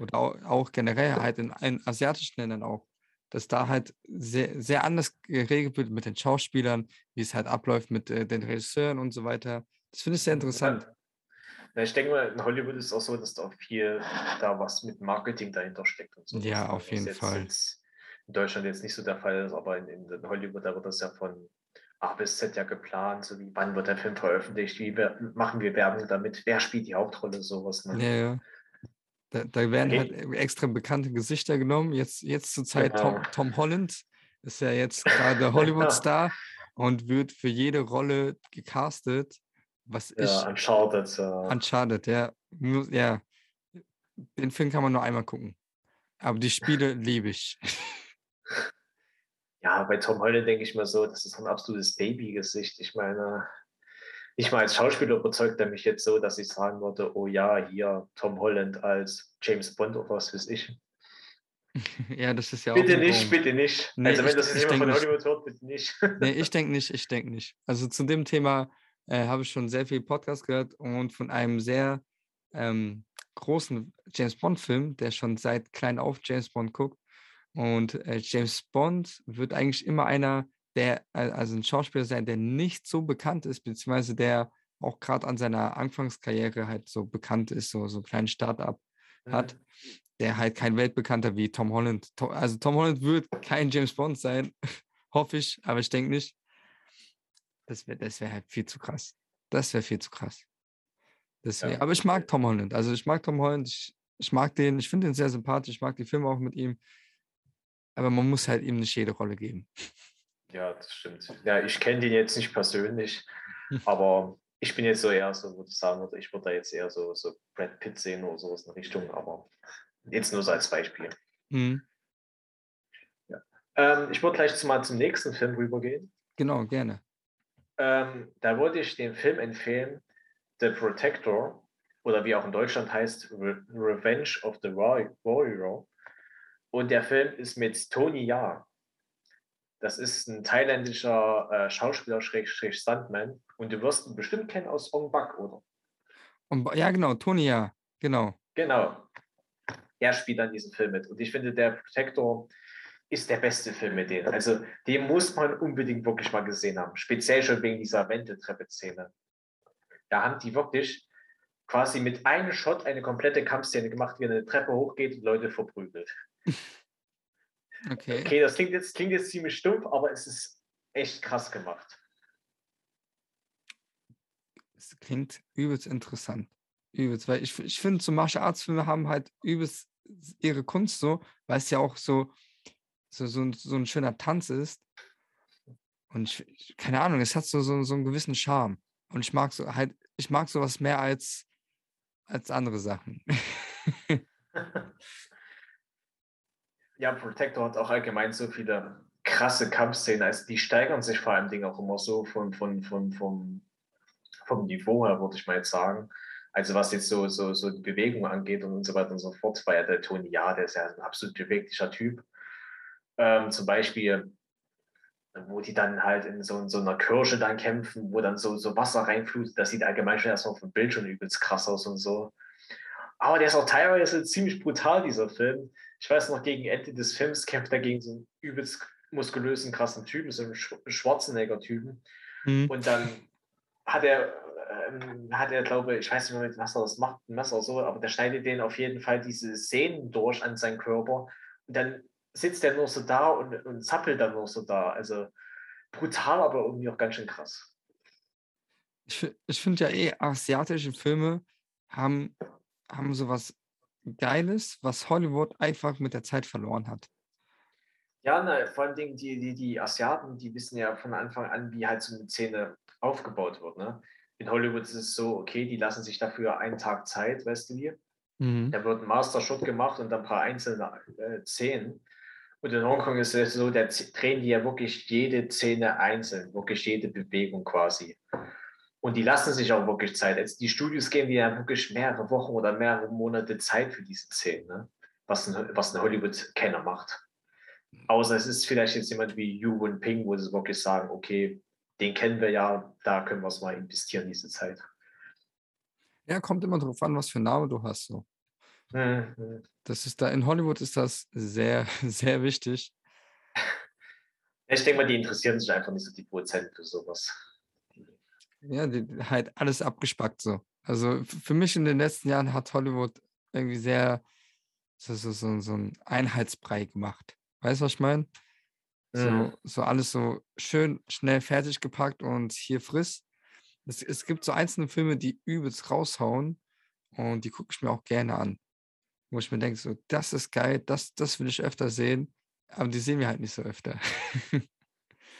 oder auch, generell halt in, in asiatischen Ländern auch, dass da halt sehr, sehr anders geregelt wird mit den Schauspielern, wie es halt abläuft mit äh, den Regisseuren und so weiter. Das finde ich sehr interessant. Ja, ich denke mal, in Hollywood ist es auch so, dass da viel da was mit Marketing dahinter steckt und so. Ja, auf jeden Fall. Jetzt in Deutschland jetzt nicht so der Fall ist, aber in, in Hollywood, da wird das ja von A bis Z ja geplant, so wie wann wird der Film veröffentlicht, wie wir, machen wir Werbung damit, wer spielt die Hauptrolle, sowas. Ne? Ja, ja. Da, da werden okay. halt extra bekannte Gesichter genommen. Jetzt, jetzt zur Zeit genau. Tom, Tom Holland ist ja jetzt gerade [laughs] Hollywood-Star und wird für jede Rolle gecastet, was ja, ich. Uncharted. Uh... Uncharted, ja. Ja. Den Film kann man nur einmal gucken. Aber die Spiele [laughs] liebe ich. Ja, bei Tom Holland denke ich mir so, das ist ein absolutes Babygesicht. Ich meine, nicht mal als Schauspieler überzeugt er mich jetzt so, dass ich sagen würde, oh ja, hier Tom Holland als James Bond oder was weiß ich. [laughs] Ja, das ist ja bitte auch. Bitte nicht, bitte nicht. Nee, also, wenn ich, das jemand von Hollywood hört, bitte nicht. [laughs] Nee, ich denke nicht, ich denke nicht. Also, zu dem Thema äh, habe ich schon sehr viel Podcast gehört und von einem sehr ähm, großen James Bond-Film, der schon seit klein auf James Bond guckt. Und äh, James Bond wird eigentlich immer einer der, also ein Schauspieler sein, der nicht so bekannt ist, beziehungsweise der auch gerade an seiner Anfangskarriere halt so bekannt ist, so, so einen kleinen Start-up hat, der halt kein Weltbekannter wie Tom Holland. Also Tom Holland wird kein James Bond sein, [laughs] hoffe ich, aber ich denke nicht. Das wäre das wär halt viel zu krass. Das wäre viel zu krass. Deswegen, ja. Aber ich mag Tom Holland. Also ich mag Tom Holland, ich, ich mag den, ich finde ihn sehr sympathisch, ich mag die Filme auch mit ihm. Aber man muss halt ihm nicht jede Rolle geben. Ja, das stimmt. Ja, ich kenne den jetzt nicht persönlich, [laughs] aber ich bin jetzt so eher so, würde ich sagen, ich würde da jetzt eher so, so Brad Pitt sehen oder sowas in Richtung, aber jetzt nur so als Beispiel. Mhm. Ja. Ähm, ich würde gleich mal zum nächsten Film rübergehen. Genau, gerne. Ähm, da wollte ich den Film empfehlen, The Protector, oder wie auch in Deutschland heißt, Re Revenge of the Warrior. Und der Film ist mit Tony Ja. Das ist ein thailändischer äh, Schauspieler, Schrägstrich Stuntman. Und du wirst ihn bestimmt kennen aus Ong Bak, oder? Ja, genau, Tony, ja, genau. Genau. Er spielt an diesem Film mit. Und ich finde, der Protector ist der beste Film mit denen. Also den muss man unbedingt wirklich mal gesehen haben. Speziell schon wegen dieser Wendeltreppe-Szene. Da haben die wirklich quasi mit einem Shot eine komplette Kampfszene gemacht, wie eine Treppe hochgeht und Leute verprügelt. [laughs] Okay. Okay, das klingt jetzt, klingt jetzt ziemlich stumpf, aber es ist echt krass gemacht. Es klingt übelst interessant. Übelst, weil ich, ich finde, so Martial Arts Filme haben halt übelst ihre Kunst so, weil es ja auch so, so, so, so ein schöner Tanz ist. Und ich, keine Ahnung, es hat so, so, so einen gewissen Charme. Und ich mag so halt, ich mag sowas mehr als, als andere Sachen. [laughs] [laughs] ja, Protector hat auch allgemein so viele krasse Kampfszenen. Also die steigern sich vor allem auch immer so von, von, von, vom, vom Niveau her, würde ich mal jetzt sagen. Also was jetzt so, so, so die Bewegung angeht und, so weiter und so fort, war ja der Tony Ja, der ist ja ein absolut beweglicher Typ. Ähm, zum Beispiel, wo die dann halt in so, in so, einer Kirche dann kämpfen, wo dann so, so Wasser reinflutet. Das sieht allgemein schon erstmal vom Bild schon übelst krass aus und so. Aber der ist auch teilweise ziemlich brutal, dieser Film. Ich weiß noch, gegen Ende des Films kämpft er gegen so einen übelst muskulösen, krassen Typen, so einen Schwarzenegger-Typen. Mhm. Und dann hat er, ähm, hat er, glaube ich, weiß nicht mehr, mit was er das macht, ein Messer so, aber der schneidet den auf jeden Fall diese Sehnen durch an seinen Körper. Und dann sitzt er nur so da und, und zappelt dann nur so da. Also brutal, aber irgendwie auch ganz schön krass. Ich, ich finde ja eh, asiatische Filme haben, haben sowas Geiles, was Hollywood einfach mit der Zeit verloren hat. Ja, ne, vor allem die, die, die Asiaten, die wissen ja von Anfang an, wie halt so eine Szene aufgebaut wird. Ne? In Hollywood ist es so, okay, die lassen sich dafür einen Tag Zeit, weißt du wie? Mhm. Da wird ein Master-Shot gemacht und dann ein paar einzelne äh, Szenen. Und in Hongkong ist es so, da drehen die ja wirklich jede Szene einzeln, wirklich jede Bewegung quasi. Und die lassen sich auch wirklich Zeit. Jetzt die Studios geben die ja wirklich mehrere Wochen oder mehrere Monate Zeit für diese Szenen, ne? was ein, was ein Hollywood-Kenner macht. Außer es ist vielleicht jetzt jemand wie Yu Wen Ping, wo sie wirklich sagen, okay, den kennen wir ja, da können wir es mal investieren, diese Zeit. Ja, kommt immer darauf an, was für Name du hast. So. Mhm. Das ist da, in Hollywood ist das sehr, [laughs] sehr wichtig. Ich denke mal, die interessieren sich einfach nicht so die Produzenten für sowas. Ja, die, halt alles abgespackt so. Also für mich in den letzten Jahren hat Hollywood irgendwie sehr so, so, so, so einen Einheitsbrei gemacht. Weißt du, was ich meine? So, mhm. so alles so schön schnell fertig gepackt und hier friss. Es, es gibt so einzelne Filme, die übelst raushauen und die gucke ich mir auch gerne an. Wo ich mir denke, so, das ist geil, das, das will ich öfter sehen, aber die sehen wir halt nicht so öfter. [laughs]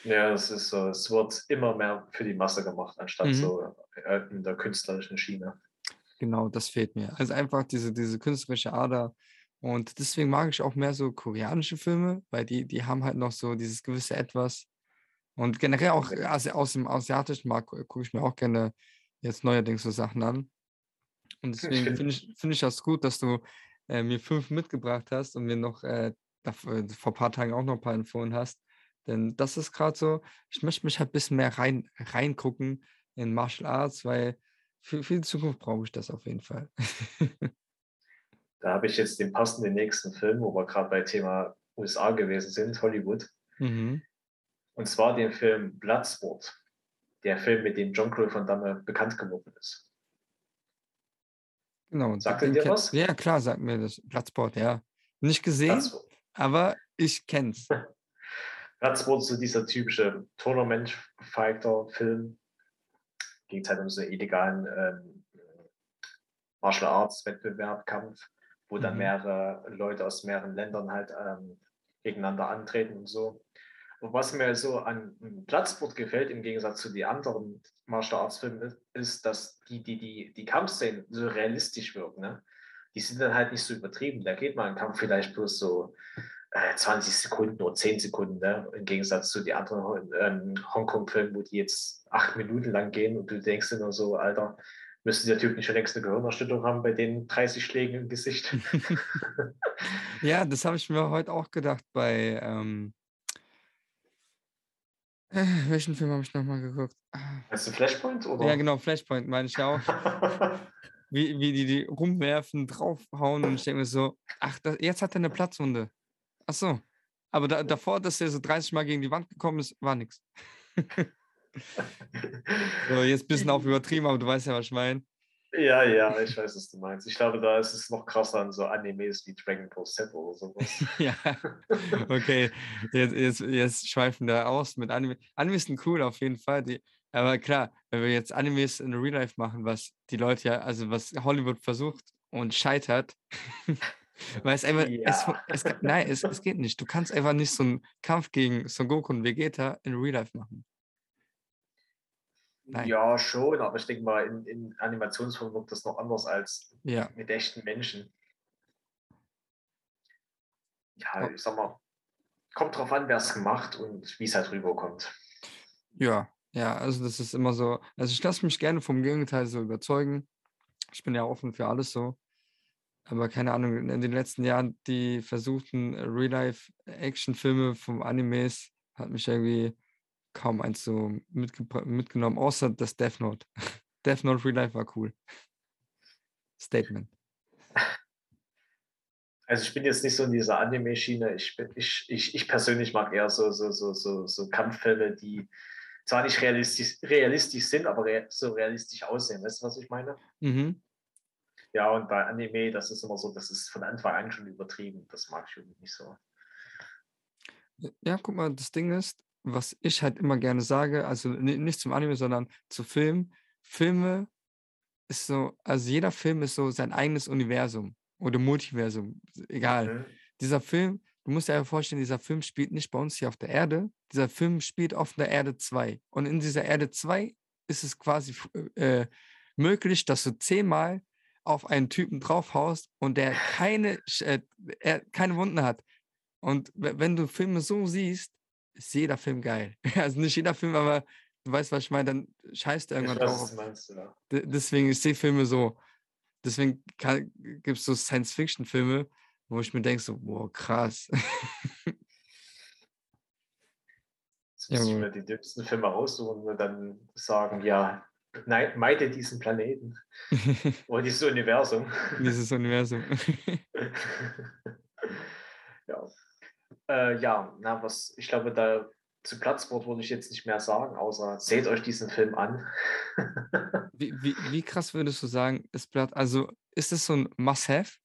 ja, das ist so, es wird immer mehr für die Masse gemacht, anstatt mhm. so äh, in der künstlerischen Schiene. Genau, das fehlt mir. Also einfach diese, diese künstlerische Ader. Und deswegen mag ich auch mehr so koreanische Filme, weil die, die haben halt noch so dieses gewisse Etwas, und generell auch also aus dem asiatischen Markt gucke ich mir auch gerne jetzt neuerdings so Sachen an. Und deswegen finde ich, find ich das gut, dass du äh, mir fünf mitgebracht hast und mir noch äh, vor ein paar Tagen auch noch ein paar empfohlen hast. Denn das ist gerade so, ich möchte mich halt ein bisschen mehr rein, reingucken in Martial Arts, weil für, für die Zukunft brauche ich das auf jeden Fall. [laughs] da habe ich jetzt den passenden nächsten Film, wo wir gerade bei Thema USA gewesen sind, Hollywood. Mhm. Und zwar den Film Bloodsport, der Film, mit dem John Claude Van Damme bekannt geworden ist. Genau. Sagt er dir was? Ja, klar, sagt mir das. Bloodsport, ja. Nicht gesehen, Bloodsport. aber ich kenn's. [laughs] Bloodsport ist so dieser typische Tournament-Fighter-Film. Ging halt um so einen illegalen ähm, Martial Arts-Wettbewerb, Kampf, wo dann mhm. mehrere Leute aus mehreren Ländern halt ähm, gegeneinander antreten und so. Und was mir so an Platzsport gefällt, im Gegensatz zu den anderen Martial Arts Filmen, ist, dass die, die, die, die Kampfszenen so realistisch wirken. Ne? Die sind dann halt nicht so übertrieben. Da geht mal ein Kampf vielleicht bloß so äh, 20 Sekunden oder 10 Sekunden, ne? im Gegensatz zu den anderen ähm, Hongkong-Filmen, wo die jetzt acht Minuten lang gehen und du denkst dir nur so, Alter, müsste der Typ nicht schon längst eine Gehirnerschütterung haben bei den 30 Schlägen im Gesicht. [laughs] ja, das habe ich mir heute auch gedacht bei. Ähm äh, welchen Film habe ich nochmal geguckt? Hast du Flashpoint? Oder? Ja, genau, Flashpoint meine ich auch. [laughs] wie, wie die die rumwerfen, draufhauen und ich denke mir so, ach, das, jetzt hat er eine Platzwunde. Ach so. Aber da, davor, dass er so 30 Mal gegen die Wand gekommen ist, war nichts. [laughs] so, jetzt ein bisschen auf übertrieben, aber du weißt ja, was ich meine. Ja, ja, ich weiß, was du meinst. Ich glaube, da ist es noch krasser an so Animes wie Dragon Ball Z oder sowas. [laughs] ja, okay. Jetzt, jetzt, jetzt schweifen wir aus mit Anime. Animes sind cool auf jeden Fall. Die, aber klar, wenn wir jetzt Animes in Real Life machen, was die Leute ja, also was Hollywood versucht und scheitert, weil es einfach, ja. es, es, nein, es, es geht nicht. Du kannst einfach nicht so einen Kampf gegen Son Goku und Vegeta in Real Life machen. Nein. Ja, schon, aber ich denke mal, in, in Animationsform wirkt das noch anders als ja. mit echten Menschen. Ja, ich sag mal, kommt drauf an, wer es macht und wie es halt rüberkommt. Ja, ja, also das ist immer so. Also ich lasse mich gerne vom Gegenteil so überzeugen. Ich bin ja offen für alles so. Aber keine Ahnung, in den letzten Jahren die versuchten Real-Life-Action-Filme vom Animes hat mich irgendwie kaum eins so mitge mitgenommen, außer das Death Note. [laughs] Death Note Real Life war cool. Statement. Also ich bin jetzt nicht so in dieser Anime-Schiene. Ich, ich, ich, ich persönlich mag eher so, so, so, so, so Kampffilme, die zwar nicht realistisch, realistisch sind, aber so realistisch aussehen. Weißt du, was ich meine? Mhm. Ja, und bei Anime, das ist immer so, das ist von Anfang an schon übertrieben. Das mag ich irgendwie nicht so. Ja, guck mal, das Ding ist, was ich halt immer gerne sage, also nicht zum Anime, sondern zu Film. Filme ist so, also jeder Film ist so sein eigenes Universum oder Multiversum, egal. Mhm. Dieser Film, du musst dir einfach vorstellen, dieser Film spielt nicht bei uns hier auf der Erde, dieser Film spielt auf der Erde 2. Und in dieser Erde 2 ist es quasi äh, möglich, dass du zehnmal auf einen Typen draufhaust und der keine, äh, er keine Wunden hat. Und wenn du Filme so siehst, ist jeder Film geil. [laughs] Also nicht jeder Film, aber du weißt, was ich meine, dann scheißt er irgendwann drauf. Meinst, ja. Deswegen, ich sehe Filme so. Deswegen gibt es so Science-Fiction-Filme, wo ich mir denke, so, boah, krass. [laughs] Jetzt muss ich mir die dümmsten Filme raussuchen und dann sagen, ja, nein, meide diesen Planeten. [laughs] Oder dieses Universum. Dieses Universum. [laughs] ja. Äh, ja, na, was, ich glaube, da zu Platzwort würde ich jetzt nicht mehr sagen, außer seht euch diesen Film an. [laughs] wie, wie, wie krass würdest du sagen, ist Blatt, also ist es so ein Must-Have?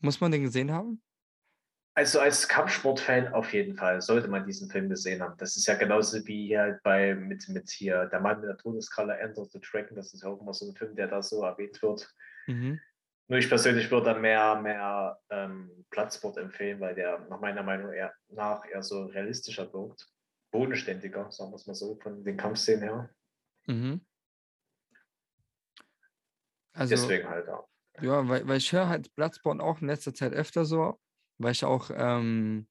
Muss man den gesehen haben? Also als Kampfsportfan auf jeden Fall sollte man diesen Film gesehen haben. Das ist ja genauso wie hier bei mit, mit hier Der Mann mit der Todeskralle Enter the Dragon. Das ist ja auch immer so ein Film, der da so erwähnt wird. Mhm. Nur ich persönlich würde mehr, mehr ähm, Platzsport empfehlen, weil der nach meiner Meinung eher, nach eher so realistischer wirkt. Bodenständiger, sagen wir es mal so, von den Kampfszenen her. Mhm. Also, Deswegen halt auch. Ja, weil, weil ich höre halt Bloodsport auch in letzter Zeit öfter so, weil ich auch, ähm,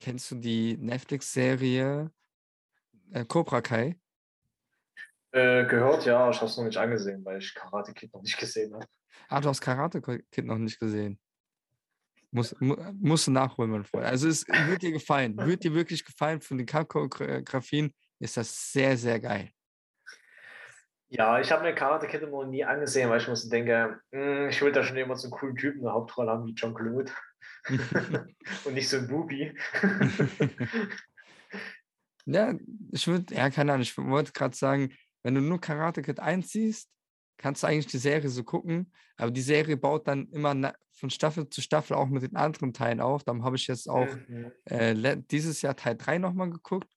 kennst du die Netflix-Serie äh, Cobra Kai? Äh, gehört, ja, ich habe es noch nicht angesehen, weil ich Karate Kid noch nicht gesehen habe. Ah, du hast Karate Kid noch nicht gesehen. Muss, mu musst du nachholen, mein Freund. Also es wird dir gefallen. Wird dir wirklich gefallen. Von den Kampfchoreografien ist das sehr, sehr geil. Ja, ich habe mir Karate Kid immer nie angesehen, weil ich mir so denke, mh, hm, ich will da schon immer so einen coolen Typen eine Hauptrolle haben wie John Claude. [laughs] Und nicht so ein Bubi. [laughs] ja, ich würde, ja, keine Ahnung, ich wollte gerade sagen, wenn du nur Karate Kid 1 siehst, kannst du eigentlich die Serie so gucken, aber die Serie baut dann immer von Staffel zu Staffel auch mit den anderen Teilen auf. Dann habe ich jetzt auch mhm. äh, dieses Jahr Teil 3 nochmal geguckt,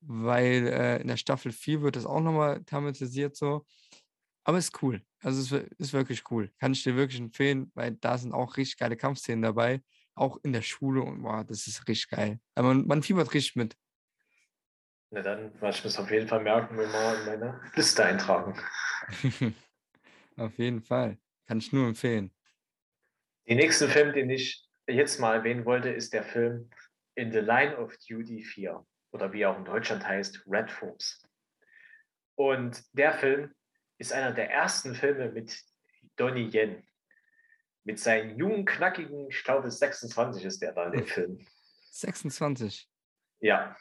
weil äh, in der Staffel 4 wird das auch nochmal thematisiert so. Aber ist cool. Also es ist wirklich cool. Kann ich dir wirklich empfehlen, weil da sind auch richtig geile Kampfszenen dabei. Auch in der Schule und wow, das ist richtig geil. Aber man, man fiebert richtig mit. Na dann, was ich muss auf jeden Fall merken und mal in meine Liste eintragen. [laughs] auf jeden Fall. Kann ich nur empfehlen. Den nächsten Film, den ich jetzt mal erwähnen wollte, ist der Film In the Line of Duty 4 oder wie er auch in Deutschland heißt, Red Force. Und der Film ist einer der ersten Filme mit Donnie Yen. Mit seinen jungen, knackigen, ich glaube 26 ist der da in dem Film. 26? Ja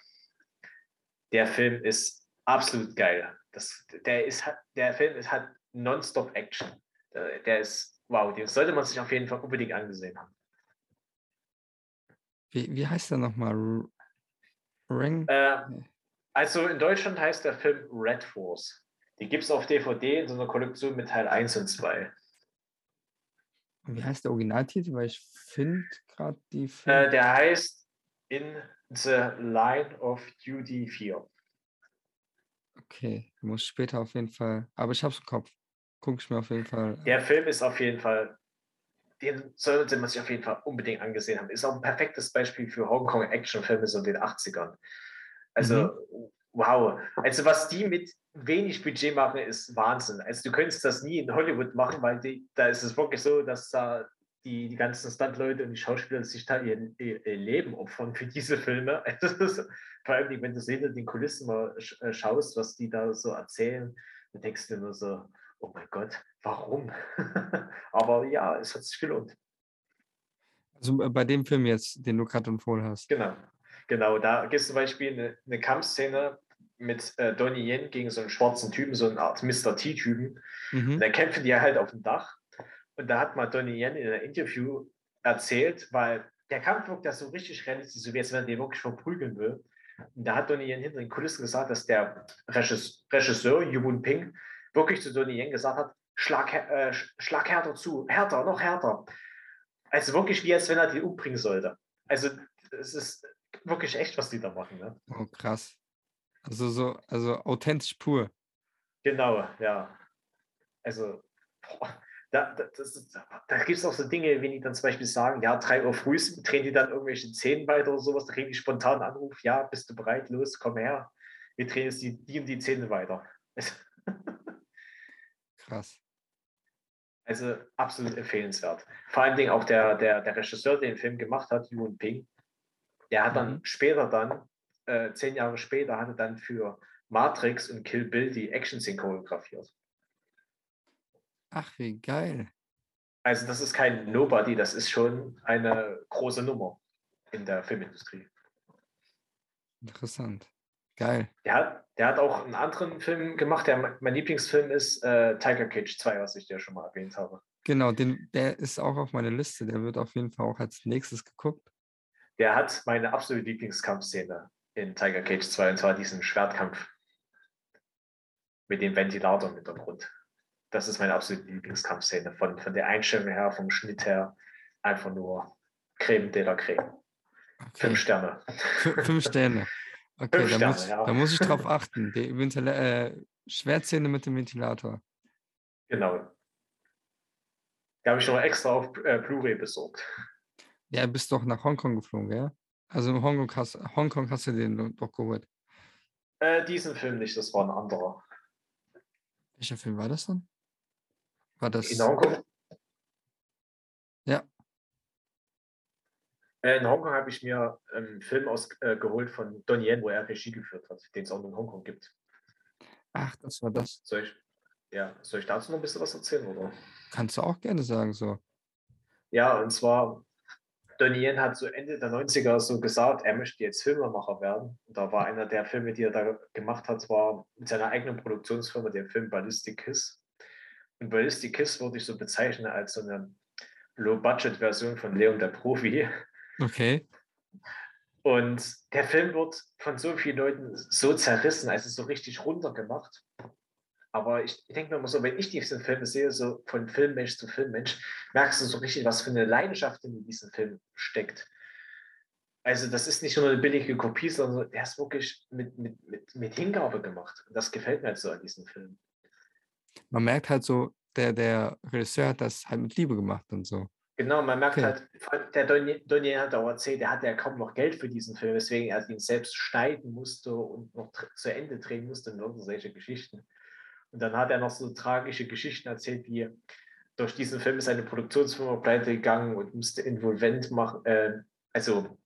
der Film ist absolut geil. Das, der, ist, der Film ist, hat nonstop Action. Der, der ist, wow, den sollte man sich auf jeden Fall unbedingt angesehen haben. Wie, wie heißt der nochmal? Ring? Äh, also in Deutschland heißt der Film Red Force. Die gibt es auf DVD in so einer Kollektion mit Teil 1 und 2. Wie heißt der Originaltitel? Weil ich finde gerade die Film äh, Der heißt In the Line of Duty 4. Okay, muss später auf jeden Fall. Aber ich habe es im Kopf. Gucke ich mir auf jeden Fall. Der Film ist auf jeden Fall, den sollte man sich auf jeden Fall unbedingt angesehen haben. Ist auch ein perfektes Beispiel für Hongkong-Actionfilme so in den 80ern. Also, mhm. wow. Also, was die mit wenig Budget machen, ist Wahnsinn. Also, du könntest das nie in Hollywood machen, weil die, da ist es wirklich so, dass da die, die ganzen Stuntleute und die Schauspieler sich da ihr, ihr, Leben opfern für diese Filme. [laughs] Also, vor allem, wenn du hinter den Kulissen mal äh, schaust, was die da so erzählen, dann denkst du nur so, oh mein Gott, warum? [laughs] Aber ja, es hat sich gelohnt. Also äh, bei dem Film jetzt, den du gerade empfohlen hast. Genau, genau. Da gibt es zum Beispiel eine, eine Kampfszene mit äh, Donnie Yen gegen so einen schwarzen Typen, so eine Art Mr. T-Typen. Mhm. Und da kämpfen die halt auf dem Dach. Und da hat mal Donnie Yen in einem Interview erzählt, weil der Kampf wirkt ja so richtig realistisch, so wie als wenn er den wirklich verprügeln will. Und da hat Donnie Yen hinter den Kulissen gesagt, dass der Regisseur, Yu Ping, wirklich zu Donnie Yen gesagt hat, schlag, äh, schlag härter zu, härter, noch härter. Also wirklich wie als wenn er die umbringen sollte. Also es ist wirklich echt, was die da machen. Ne? Oh, krass. Also so, also authentisch pur. Genau, ja. Also, boah, da, da, da gibt es auch so Dinge, wenn die dann zum Beispiel sagen, ja, 3 Uhr früh drehen die dann irgendwelche Szenen weiter oder sowas, da kriegen die spontan einen Anruf, ja, bist du bereit, los, komm her, wir drehen jetzt die, die und die Szene weiter. [laughs] Krass. Also absolut empfehlenswert. Vor allen Dingen auch der, der, der Regisseur, der den Film gemacht hat, Yuan Ping, der hat dann mhm. später dann, äh, zehn Jahre später, hat er dann für Matrix und Kill Bill die Action-Szene choreografiert. Ach, wie geil. Also das ist kein Nobody, das ist schon eine große Nummer in der Filmindustrie. Interessant. Geil. Der hat, der hat auch einen anderen Film gemacht, der mein Lieblingsfilm ist äh, Tiger Cage 2, was ich dir schon mal erwähnt habe. Genau, den, der ist auch auf meiner Liste. Der wird auf jeden Fall auch als nächstes geguckt. Der hat meine absolute Lieblingskampfszene in Tiger Cage 2, und zwar diesen Schwertkampf mit dem Ventilator im Hintergrund. Das ist meine absolute Lieblingskampfszene. Von, von der Einstellung her, vom Schnitt her, einfach nur Creme de la Creme. Okay. Fünf Sterne. Fünf Sterne. [laughs] Okay, da, muss, ja. da muss ich drauf [laughs] achten. Die Ventila äh, Schwertzähne mit dem Ventilator. Genau. Die habe ich noch extra auf äh, Blu-ray besorgt. Ja, bist doch nach Hongkong geflogen, ja? Also in Hongkong hast, Hongkong hast du den doch geholt. Äh, diesen Film nicht, das war ein anderer. Welcher Film war das dann? War das. In Hongkong? Ja. Äh, in Hongkong habe ich mir einen Film ausgeholt äh, von Don Yen, wo er Regie geführt hat, den es auch in Hongkong gibt. Ach, das war das. Soll ich, ja, soll ich dazu noch ein bisschen was erzählen? Oder? Kannst du auch gerne sagen, so. Ja, und zwar, Don Yen hat so Ende der 90er so gesagt, er möchte jetzt Filmemacher werden. Und da war einer der Filme, die er da gemacht hat, war mit seiner eigenen Produktionsfirma der Film Ballistic Kiss. Und Ballistic Kiss würde ich so bezeichnen als so eine Low-Budget-Version von Leon der Profi. Okay. Und der Film wird von so vielen Leuten so zerrissen, also so richtig runtergemacht. Aber ich, ich denke mir immer so, wenn ich diesen Film sehe, so von Filmmensch zu Filmmensch, merkst du so richtig, was für eine Leidenschaft in diesem Film steckt. Also das ist nicht nur eine billige Kopie, sondern der ist wirklich mit, mit, mit, mit Hingabe gemacht. Das gefällt mir halt so an diesem Film. Man merkt halt so, der, der Regisseur hat das halt mit Liebe gemacht und so. Genau, man merkt okay. halt, der auch erzählt, der hatte ja kaum noch Geld für diesen Film, weswegen er ihn selbst schneiden musste und noch zu Ende drehen musste und solche Geschichten. Und dann hat er noch so tragische Geschichten erzählt, wie durch diesen Film ist eine Produktionsfirma pleite gegangen und musste involvent machen, äh, also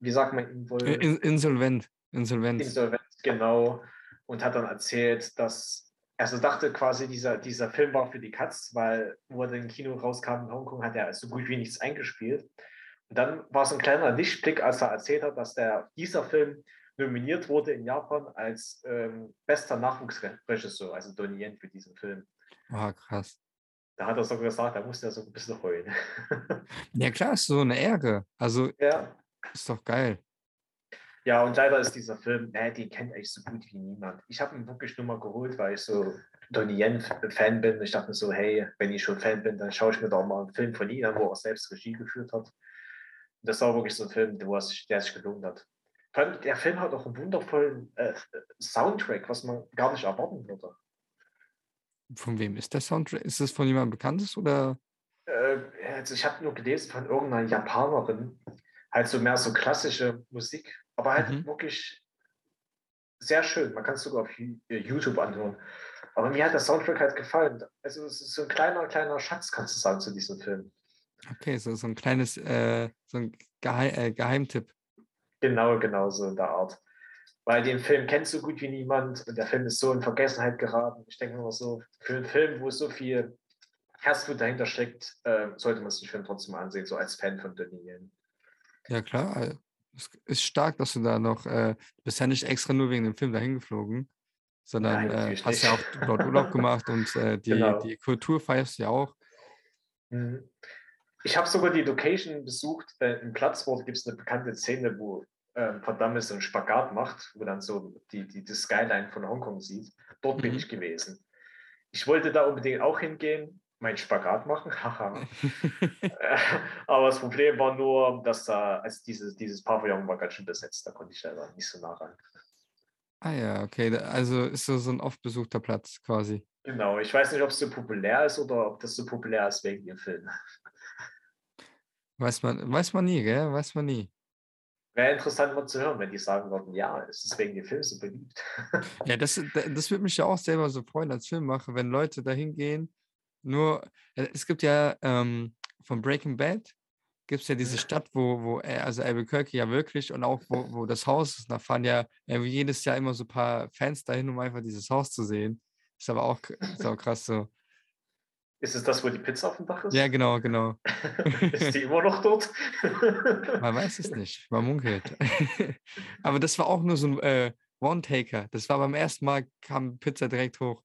wie sagt man involvent? Insolvent. Insolvent. Insolvent, genau. Und hat dann erzählt, dass also dachte quasi, dieser, dieser Film war für die Katz, weil wo er im Kino rauskam in Hongkong, hat er so gut wie nichts eingespielt. Und dann war es ein kleiner Lichtblick, als er erzählt hat, dass der, dieser Film nominiert wurde in Japan als ähm, bester Nachwuchsregisseur, also Donnie Yen für diesen Film. Ah, krass. Da hat er so gesagt, da musste er so ein bisschen heulen. [laughs] ja, klar, ist so eine Ehre. Also, ja. ist doch geil. Ja, und leider ist dieser Film, äh, den kennt eigentlich so gut wie niemand. Ich habe ihn wirklich nur mal geholt, weil ich so Donnie Yen-Fan bin. Ich dachte mir so, hey, wenn ich schon Fan bin, dann schaue ich mir doch mal einen Film von ihm an, wo er selbst Regie geführt hat. Und das war wirklich so ein Film, der, sich, der sich gelohnt hat. Der Film hat auch einen wundervollen äh, Soundtrack, was man gar nicht erwarten würde. Von wem ist der Soundtrack? Ist das von jemandem Bekanntes oder? Äh, also ich habe nur gelesen von irgendeiner Japanerin, halt so mehr so klassische Musik, aber halt mhm. wirklich sehr schön. Man kann es sogar auf äh, YouTube anhören. Aber mir hat der Soundtrack halt gefallen. Also es ist so ein kleiner, kleiner Schatz, kannst du sagen, zu diesem Film. Okay, so, so ein kleines, äh, so ein Geheim, äh, Geheimtipp. Genau, genau so in der Art. Weil den Film kennt so gut wie niemand und der Film ist so in Vergessenheit geraten. Ich denke immer so, für einen Film, wo so viel Herzblut dahinter steckt, äh, sollte man sich den Film trotzdem ansehen, so als Fan von Denis Ja, klar. Es ist stark, dass du da noch, äh, du bist ja nicht extra nur wegen dem Film dahin geflogen, sondern Nein, äh, hast ja auch dort Urlaub gemacht und äh, die, [laughs] genau. die Kultur feierst du ja auch. Mhm. Ich habe sogar die Location besucht. Äh, Im Platzwort gibt es eine bekannte Szene, wo äh, Verdammt so einen Spagat macht, wo dann so die, die, die Skyline von Hongkong sieht. Dort mhm. bin ich gewesen. Ich wollte da unbedingt auch hingehen, meinen Spagat machen. [laughs] Äh, [laughs] aber das Problem war nur, dass da, also dieses, dieses Pavillon war ganz schön besetzt, da konnte ich leider nicht so nah ran. Ah ja, okay. Also ist so, so ein oft besuchter Platz quasi. Genau, ich weiß nicht, ob es so populär ist oder ob das so populär ist wegen dem Film. Weiß man, weiß man nie, gell? Weiß man nie. Wäre interessant mal zu hören, wenn die sagen würden, ja, es ist wegen dem Film so beliebt. [laughs] ja, das, das würde mich ja auch selber so freuen als Filmmacher, wenn Leute dahin gehen nur, äh, es gibt ja ähm, von Breaking Bad, gibt es ja diese Stadt, wo, wo er, also Albuquerque ja wirklich und auch wo, wo das Haus ist. Da fahren ja jedes Jahr immer so ein paar Fans dahin, um einfach dieses Haus zu sehen. Ist aber auch, ist auch krass so. Ist es das, wo die Pizza auf dem Dach ist? Ja, genau, genau. [laughs] ist die [laughs] immer noch dort? Man weiß es nicht, man munkelt. [laughs] aber das war auch nur so ein äh, One-Taker. Das war beim ersten Mal, kam Pizza direkt hoch.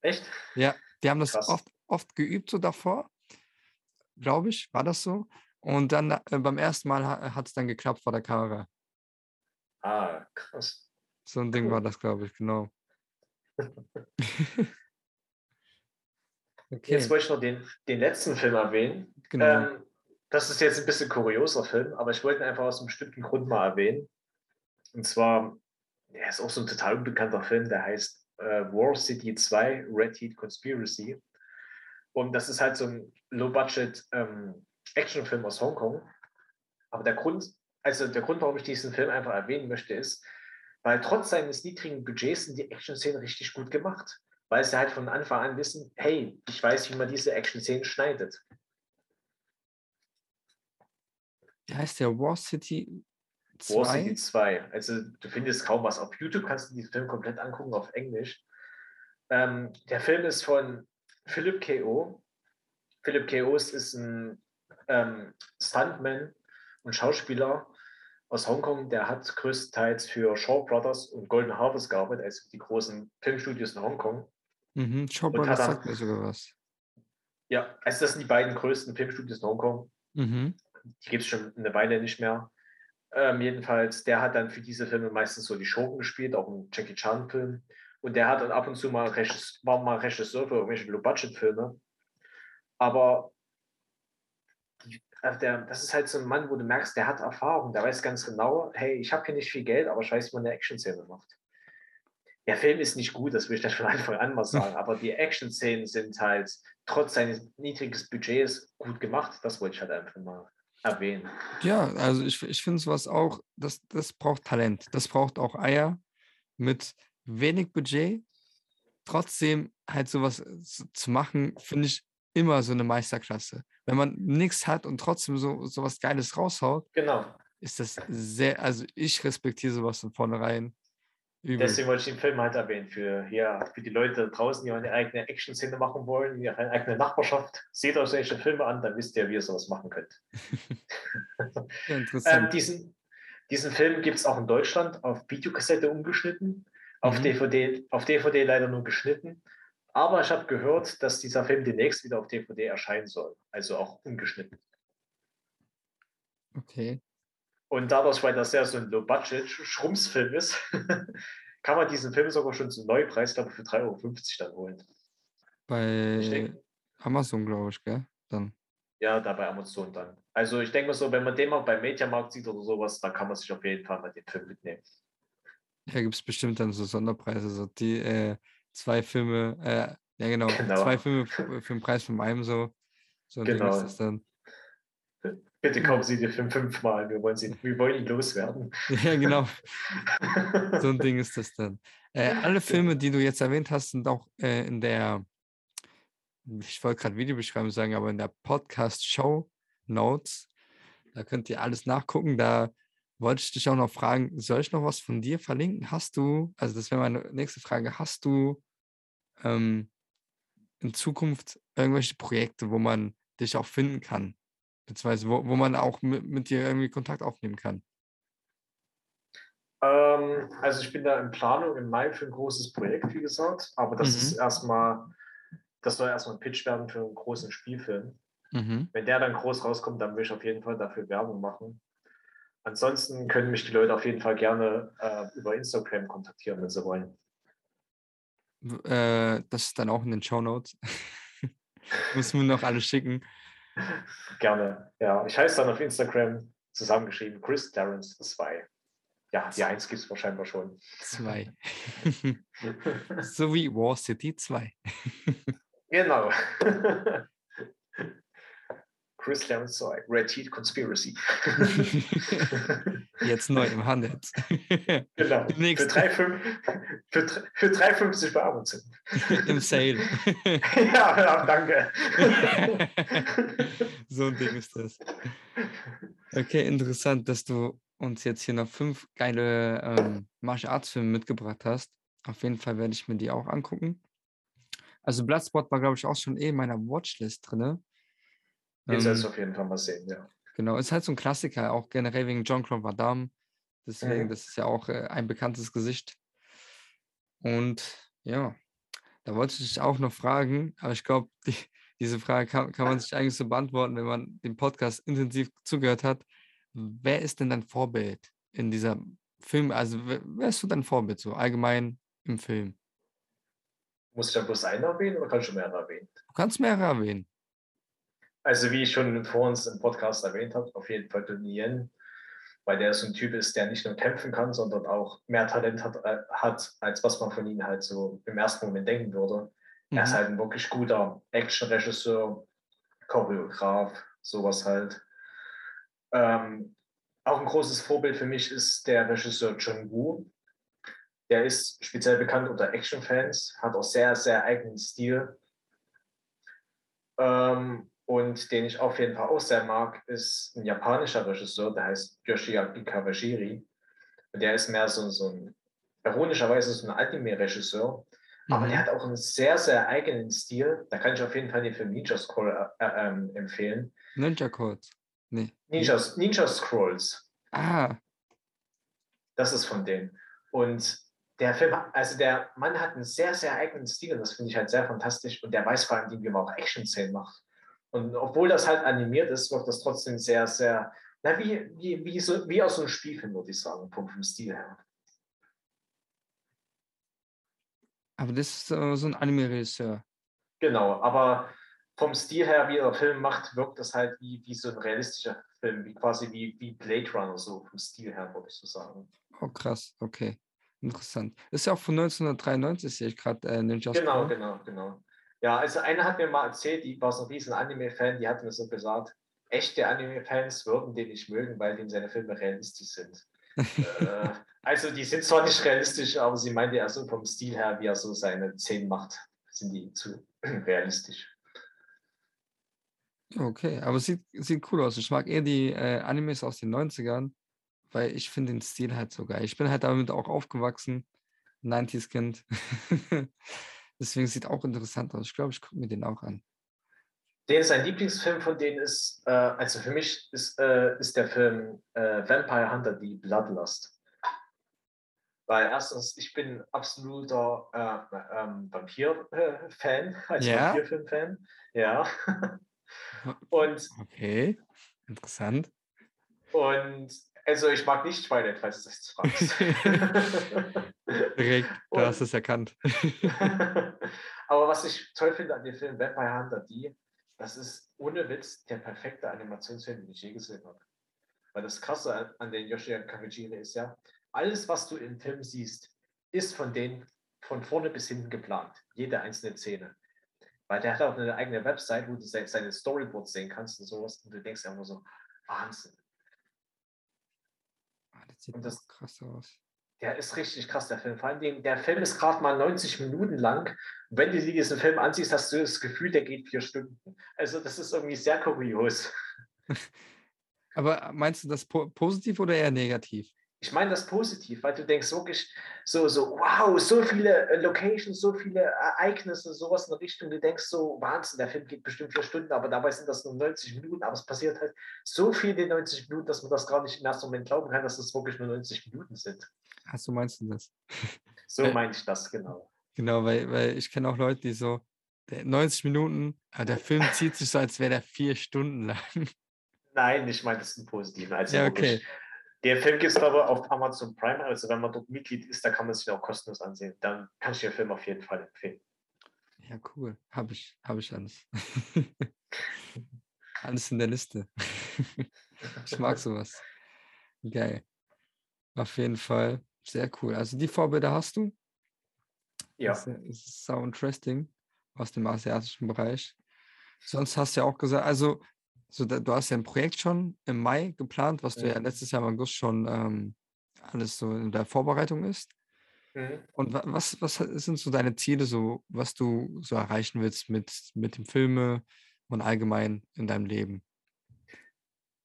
Echt? Ja, die haben das oft, oft geübt so davor, glaube ich, war das so. Und dann äh, beim ersten Mal hat es dann geklappt vor der Kamera. Ah, krass. So ein Ding cool. war das, glaube ich, genau. Okay. Jetzt wollte ich noch den, den letzten Film erwähnen. Genau. Ähm, das ist jetzt ein bisschen kurioser Film, aber ich wollte ihn einfach aus einem bestimmten Grund mal erwähnen. Und zwar, er ist auch so ein total unbekannter Film, der heißt äh, War City 2 Red Heat Conspiracy. Und das ist halt so ein Low-Budget ähm, Actionfilm aus Hongkong. Aber der Grund, also der Grund, warum ich diesen Film einfach erwähnen möchte, ist, weil trotz seines niedrigen Budgets sind die Action-Szenen richtig gut gemacht. Weil sie halt von Anfang an wissen, hey, ich weiß, wie man diese Action-Szenen schneidet. Wie heißt der War City War City 2. Also du findest kaum was. Auf YouTube kannst du diesen Film komplett angucken auf Englisch. Ähm, der Film ist von Philip K.O. Philip K.O. ist ein ähm, Stuntman und Schauspieler aus Hongkong. Der hat größtenteils für Shaw Brothers und Golden Harvest gearbeitet, also die großen Filmstudios in Hongkong. Mhm, Shaw Brothers sagt mir sogar was. Ja, also das sind die beiden größten Filmstudios in Hongkong. Mhm. Die gibt es schon eine Weile nicht mehr. Ähm, jedenfalls, der hat dann für diese Filme meistens so die Schurken gespielt, auch im Jackie Chan-Film. Und der hat dann ab und zu mal Regisseur, war mal Regisseur für irgendwelche Low-Budget-Filme. Aber also der, das ist halt so ein Mann, wo du merkst, der hat Erfahrung, der weiß ganz genau, hey, ich habe hier nicht viel Geld, aber ich weiß, wie man eine Action-Szene macht. Der Film ist nicht gut, das will ich gleich von Anfang an mal sagen, aber die Action-Szenen sind halt trotz seines niedrigen Budgets gut gemacht. Das wollte ich halt einfach mal erwähnen. Ja, also ich, ich finde sowas auch, das, das braucht Talent. Das braucht auch Eier mit wenig Budget. Trotzdem halt sowas zu machen, finde ich immer so eine Meisterklasse. Wenn man nichts hat und trotzdem so sowas Geiles raushaut, genau. ist das sehr, also ich respektiere sowas von vornherein. Übel. Deswegen wollte ich den Film halt erwähnen, für, hier, für die Leute draußen, die eine eigene Action-Szene machen wollen, ihre eigene Nachbarschaft. Seht euch solche Filme an, dann wisst ihr, wie ihr sowas machen könnt. [laughs] ja, interessant. Ähm, diesen, diesen Film gibt es auch in Deutschland auf Videokassette umgeschnitten, auf, mhm. DVD, auf DVD leider nur geschnitten. Aber ich habe gehört, dass dieser Film demnächst wieder auf DVD erscheinen soll, also auch ungeschnitten. Okay. Und dadurch, weil das sehr so ein Low-Budget-Schrumpsfilm ist, [laughs] kann man diesen Film sogar schon zum Neupreis, glaube ich, für 3,50 Euro dann holen. Bei denk, Amazon, glaube ich, gell? Dann. Ja, da bei Amazon dann. Also ich denke mal so, wenn man den mal beim Mediamarkt sieht oder sowas, dann kann man sich auf jeden Fall mal den Film mitnehmen. Ja, gibt es bestimmt dann so Sonderpreise, so die äh, zwei Filme, äh, ja genau, [laughs] genau, zwei Filme für, für den Preis von einem so. So genau. ist das dann. Bitte kaufen Sie den Film fünfmal, wir wollen, sie, wir wollen ihn loswerden. [laughs] Ja, genau. [laughs] so ein Ding ist das dann. Äh, alle Filme, die du jetzt erwähnt hast, sind auch äh, in der, ich wollte gerade Videobeschreibung sagen, aber in der Podcast-Show Notes. Da könnt ihr alles nachgucken. Da wollte ich dich auch noch fragen, soll ich noch was von dir verlinken? Hast du, also das wäre meine nächste Frage, hast du ähm, in Zukunft irgendwelche Projekte, wo man dich auch finden kann? Beziehungsweise wo, wo man auch mit, mit dir irgendwie Kontakt aufnehmen kann? Ähm, also ich bin da in Planung im Mai für ein großes Projekt, wie gesagt, aber das mhm. ist erstmal, das soll erstmal ein Pitch werden für einen großen Spielfilm. Mhm. Wenn der dann groß rauskommt, dann will ich auf jeden Fall dafür Werbung machen. Ansonsten können mich die Leute auf jeden Fall gerne äh, über Instagram kontaktieren, wenn sie wollen. Äh, das ist dann auch in den Show Notes. [laughs] Muss mir noch alles schicken. Gerne, ja. Ich heiße dann auf Instagram zusammengeschrieben Chris Terrence 2. Ja, die 1 gibt es wahrscheinlich schon. 2. [laughs] so wie War City 2. genau. Chris Clarence 2, Red Heat Conspiracy. [laughs] Jetzt neu im Handel. [laughs] genau. Für 3,50 für, für 3, bei Amazon. Im Sale. [laughs] ja, ja, danke. so ein Ding ist das. Okay, interessant, dass du uns jetzt hier noch fünf geile ähm, Martial Arts Filme mitgebracht hast. Auf jeden Fall werde ich mir die auch angucken. Also Bloodsport war, glaube ich, auch schon eh in meiner Watchlist drin. Du ähm, auf jeden Fall mal sehen, ja. Genau, ist halt so ein Klassiker, auch generell wegen Jean-Claude Van Damme. Deswegen, mhm. das ist ja auch äh, ein bekanntes Gesicht. Und ja, da wollte ich dich auch noch fragen, aber ich glaube, die, diese Frage kann, kann man sich eigentlich so beantworten, wenn man dem Podcast intensiv zugehört hat. Wer ist denn dein Vorbild in dieser Film? Also, wer, wer ist so dein Vorbild so allgemein im Film? Muss ich da bloß einen erwähnen oder kannst du mehrere erwähnen? Du kannst mehrere erwähnen. Also wie ich schon vor uns im Podcast erwähnt habe, auf jeden Fall Donnie Yen, weil der so ein Typ ist, der nicht nur kämpfen kann, sondern auch mehr Talent hat, äh, hat als was man von ihm halt so im ersten Moment denken würde. Mhm. Er ist mhm. halt ein wirklich guter Action-Regisseur, Choreograf, sowas halt. Ähm, auch ein großes Vorbild für mich ist der Regisseur John Woo. Der ist speziell bekannt unter Action-Fans, hat auch sehr, sehr eigenen Stil. Ähm, und den ich auf jeden Fall auch sehr mag, ist ein japanischer Regisseur, der heißt Yoshiaki Kawashiri. Und der ist mehr so, so ein, ironischerweise so ein Anime-Regisseur, mhm. aber der hat auch einen sehr, sehr eigenen Stil. Da kann ich auf jeden Fall den Film Ninja Scroll äh, äh, ähm, empfehlen. Ninja Codes? Nee. Ninja, Ninja Scrolls. Ah. Das ist von denen. Und der Film, also der Mann hat einen sehr, sehr eigenen Stil und das finde ich halt sehr fantastisch. Und der weiß vor allem, wie man auch Action-Szenen macht. Und obwohl das halt animiert ist, wird das trotzdem sehr, sehr, na, wie, wie, wie, so, wie aus so einem Spielfilm, würde ich sagen, vom, vom Stil her. Aber das ist äh, so ein Anime-Regisseur. Genau, aber vom Stil her, wie er Film macht, wirkt das halt wie, wie so ein realistischer Film, wie quasi wie, wie Blade Runner, so vom Stil her, würde ich so sagen. Oh, krass, okay. Interessant. Ist ja auch von 1993, sehe ich gerade äh, Ninja Genau, genau, genau. Ja, also eine hat mir mal erzählt, die war so ein riesen Anime-Fan, die hat mir so gesagt, echte Anime-Fans würden den nicht mögen, weil denen seine Filme realistisch sind. [laughs] äh, also die sind zwar nicht realistisch, aber sie meinte ja so vom Stil her, wie er so seine Szenen macht, sind die zu [clears throat] realistisch. Okay, aber sieht, sieht cool aus. Ich mag eher die äh, Animes aus den 90ern, weil ich finde den Stil halt so geil. Ich bin halt damit auch aufgewachsen, 90s-Kind. [laughs] Deswegen sieht auch interessant aus. Ich glaube, ich gucke mir den auch an. Den sein Lieblingsfilm von denen ist, äh, also für mich ist, äh, ist der Film äh, Vampire Hunter, die Bloodlust. Weil erstens, ich bin absoluter äh, ähm, Vampir-Fan, [laughs] als ja? Vampirfilm-Fan. Ja. [laughs] und okay, interessant. Und Also ich mag nicht Twilight, falls du das fragst. Direkt, [laughs] du hast es erkannt. [laughs] Aber was ich toll finde an dem Film Vampire Hunter D, das ist ohne Witz der perfekte Animationsfilm, den ich je gesehen habe. Weil das Krasse an den Yoshia Kawajiri ist ja, alles, was du im Film siehst, ist von denen von vorne bis hinten geplant. Jede einzelne Szene. Weil der hat auch eine eigene Website, wo du seine Storyboards sehen kannst und sowas. Und du denkst ja immer so, Wahnsinn. Das sieht das, krass aus. Der ist richtig krass, der Film. Vor allem, der Film ist gerade mal 90 Minuten lang. Wenn du diesen Film ansiehst, hast du das Gefühl, der geht vier Stunden. Also das ist irgendwie sehr kurios. [laughs] Aber meinst du das po positiv oder eher negativ? Ich meine das positiv, weil du denkst wirklich so, so, wow, so viele äh, Locations, so viele Ereignisse, sowas in der Richtung. Du denkst so, Wahnsinn, der Film geht bestimmt vier Stunden, aber dabei sind das nur 90 Minuten. Aber es passiert halt so viel in 90 Minuten, dass man das gar nicht im ersten Moment glauben kann, dass es wirklich nur 90 Minuten sind. Ach, so meinst du das? [laughs] So meine ich das, genau. Genau, weil, weil ich kenne auch Leute, die so, 90 Minuten, der Film zieht sich so, als wäre der vier Stunden lang. Nein, ich meine das ist ein Positiven. Also ja, okay. Der Film gibt es aber auf Amazon Prime, also wenn man dort Mitglied ist, da kann man sich auch kostenlos ansehen. Dann kann ich den Film auf jeden Fall empfehlen. Ja, cool. Habe ich, habe ich alles. [laughs] alles in der Liste. [laughs] ich mag sowas. Geil. Auf jeden Fall. Sehr cool. Also die Vorbilder hast du? Ja. Das ist so interesting aus dem asiatischen Bereich. Sonst hast du ja auch gesagt, also so, du hast ja ein Projekt schon im Mai geplant, was du ja letztes Jahr im August schon ähm, alles so in der Vorbereitung ist. Mhm. Und was, was sind so deine Ziele, so was du so erreichen willst mit, mit dem Filme und allgemein in deinem Leben?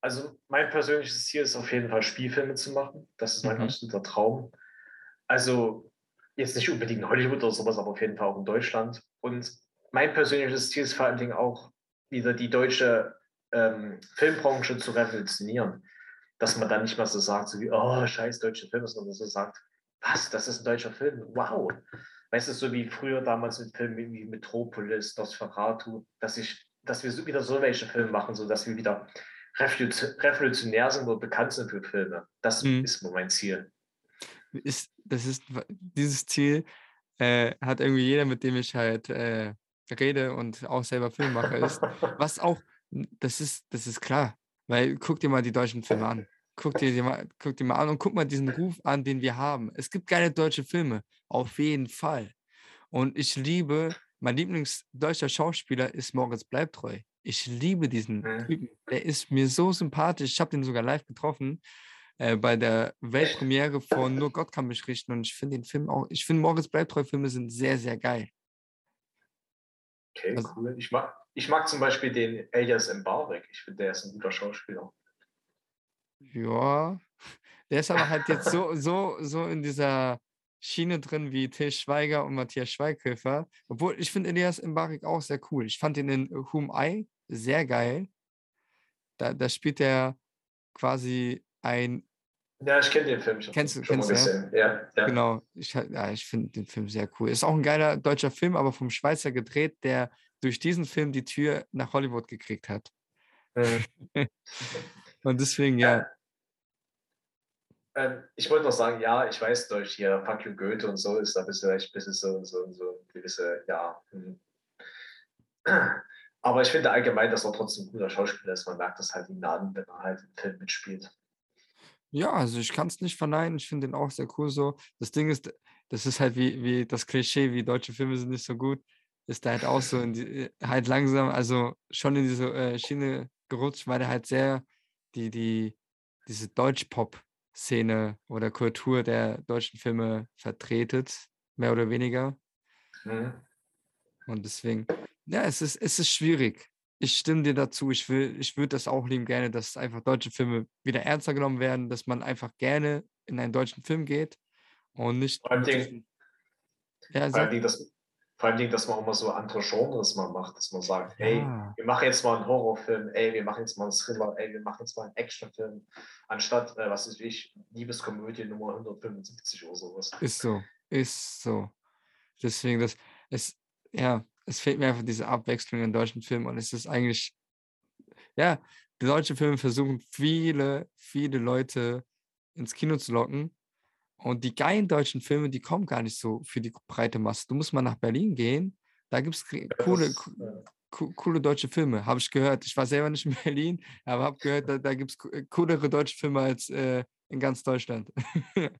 Also mein persönliches Ziel ist auf jeden Fall Spielfilme zu machen. Das ist mein mhm. absoluter Traum. Also jetzt nicht unbedingt in Hollywood oder sowas, aber auf jeden Fall auch in Deutschland. Und mein persönliches Ziel ist vor allen Dingen auch wieder die deutsche ähm, Filmbranche zu revolutionieren. Dass man dann nicht mehr so sagt, so wie, oh, scheiß deutsche Filme, sondern so sagt, was, das ist ein deutscher Film, wow. Weißt du, so wie früher damals mit Filmen wie Metropolis, Nosferatu, dass, ich, dass wir wieder so welche Filme machen, so dass wir wieder revolutionär sind oder bekannt sind für Filme. Das mhm. ist mein Ziel. Ist, das ist, dieses Ziel äh, hat irgendwie jeder, mit dem ich halt äh, rede und auch selber Film mache, ist, [laughs] was auch das ist, das ist klar. Weil guck dir mal die deutschen Filme an. [laughs] Guck dir, die mal, guck dir mal an und guck mal diesen Ruf an, den wir haben. Es gibt geile deutsche Filme. Auf jeden Fall. Und ich liebe, mein Lieblingsdeutscher Schauspieler ist Moritz Bleibtreu. Ich liebe diesen mhm. Typen. Der ist mir so sympathisch. Ich habe den sogar live getroffen äh, bei der Weltpremiere von Nur Gott kann mich richten. Und ich finde den Film auch, ich finde Moritz Bleibtreu-Filme sind sehr, sehr geil. Okay, also, cool. Ich mag, ich mag zum Beispiel den Elias Mbarek. Ich finde, der ist ein guter Schauspieler. Ja, der ist aber halt jetzt so, so, so in dieser Schiene drin wie Till Schweiger und Matthias Schweighöfer. Obwohl, ich finde Elias Mbarek auch sehr cool. Ich fand ihn in Whom I sehr geil. Da, da spielt er quasi ein. Ja, ich kenne den Film schon. Kennst du, schon kennst mal Ja? Ja, ja. Genau. Ich, ja, ich finde den Film sehr cool. Ist auch ein geiler deutscher Film, aber vom Schweizer gedreht, der durch diesen Film die Tür nach Hollywood gekriegt hat. Mhm. [laughs] Und deswegen, ja. Ähm, ich wollte noch sagen, ja, ich weiß, durch hier Fuck You Goethe und so ist da bisschen, ein bisschen so, so, so gewisse, ja. Hm. [clears throat] Aber ich finde allgemein, dass er trotzdem ein guter Schauspieler ist. Man merkt das halt im Laden, wenn er halt im Film mitspielt. Ja, also ich kann es nicht verneinen. Ich finde den auch sehr cool so. Das Ding ist, das ist halt wie, wie das Klischee, wie deutsche Filme sind nicht so gut ist da halt auch so die, halt langsam, also schon in diese äh, Schiene gerutscht, weil er halt sehr die, die, diese Deutsch-Pop-Szene oder Kultur der deutschen Filme vertretet, mehr oder weniger. Mhm. Und deswegen, ja, es ist, es ist schwierig. Ich stimme dir dazu. Ich will, ich würde das auch lieben gerne, dass einfach deutsche Filme wieder ernster genommen werden, dass man einfach gerne in einen deutschen Film geht und nicht. Vor allem, ja, vor allem das, vor allem, dass man immer so andere Genres mal macht, dass man sagt, hey, ja. wir machen jetzt mal einen Horrorfilm, ey, wir machen jetzt mal einen Thriller, ey, wir machen jetzt mal einen Actionfilm, anstatt, äh, was ist ich, Liebeskomödie Nummer 175 oder sowas. Ist so, ist so. Deswegen, das, es, ja, es fehlt mir einfach diese Abwechslung in deutschen Filmen und es ist eigentlich, ja, die deutschen Filme versuchen viele, viele Leute ins Kino zu locken. Und die geilen deutschen Filme, die kommen gar nicht so für die breite Masse. Du musst mal nach Berlin gehen. Da gibt es coole, coole deutsche Filme, habe ich gehört. Ich war selber nicht in [laughs] Berlin, aber habe gehört, da, da gibt es äh, coolere deutsche Filme als äh, in ganz Deutschland. [laughs]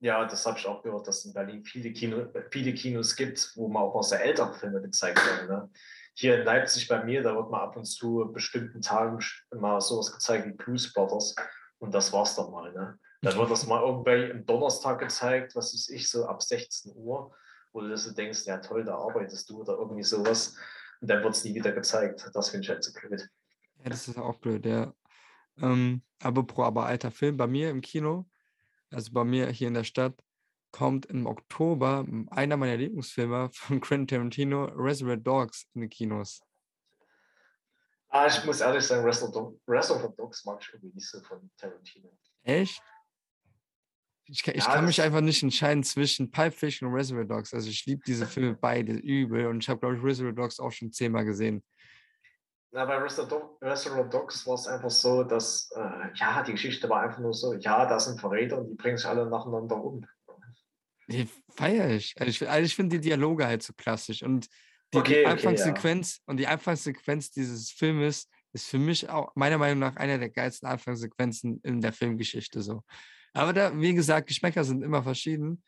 ja, das habe ich auch gehört, dass es in Berlin viele, Kino, viele Kinos gibt, wo man auch aus der älteren Filme gezeigt werden. Ne? Hier in Leipzig bei mir, da wird mal ab und zu bestimmten Tagen mal sowas gezeigt wie Blues Brothers. Und das war's dann mal. Ne? Dann wird das mal irgendwie am Donnerstag gezeigt, was ist ich, so ab 16 Uhr wo du so denkst, ja toll, da arbeitest du oder irgendwie sowas. Und dann wird es nie wieder gezeigt. Das finde ich halt so blöd. Ja, das ist auch blöd, ja. Ähm, aber pro aber alter Film bei mir im Kino, also bei mir hier in der Stadt, kommt im Oktober einer meiner Lieblingsfilme von [laughs] Quentin Tarantino, Reservoir Dogs, in den Kinos. Ah, ich muss ehrlich sagen, Reservoir Dogs mag ich irgendwie nicht so von Tarantino. Echt? Ich, ich ja, kann mich einfach nicht entscheiden zwischen Pipe Fish und Reservoir Dogs. Also ich liebe diese Filme [laughs] beide übel und ich habe, glaube ich, Reservoir Dogs auch schon zehnmal gesehen. Na, bei Reservoir Dogs war es einfach so, dass, äh, ja, die Geschichte war einfach nur so, ja, da sind Verräter und die bringen sich alle nacheinander um. Die feiere ich. Also ich, also ich finde die Dialoge halt so klassisch und die, okay, die Anfangssequenz okay, ja. und die Anfangssequenz dieses Filmes ist für mich auch meiner Meinung nach einer der geilsten Anfangssequenzen in der Filmgeschichte so. Aber da, wie gesagt, Geschmäcker sind immer verschieden.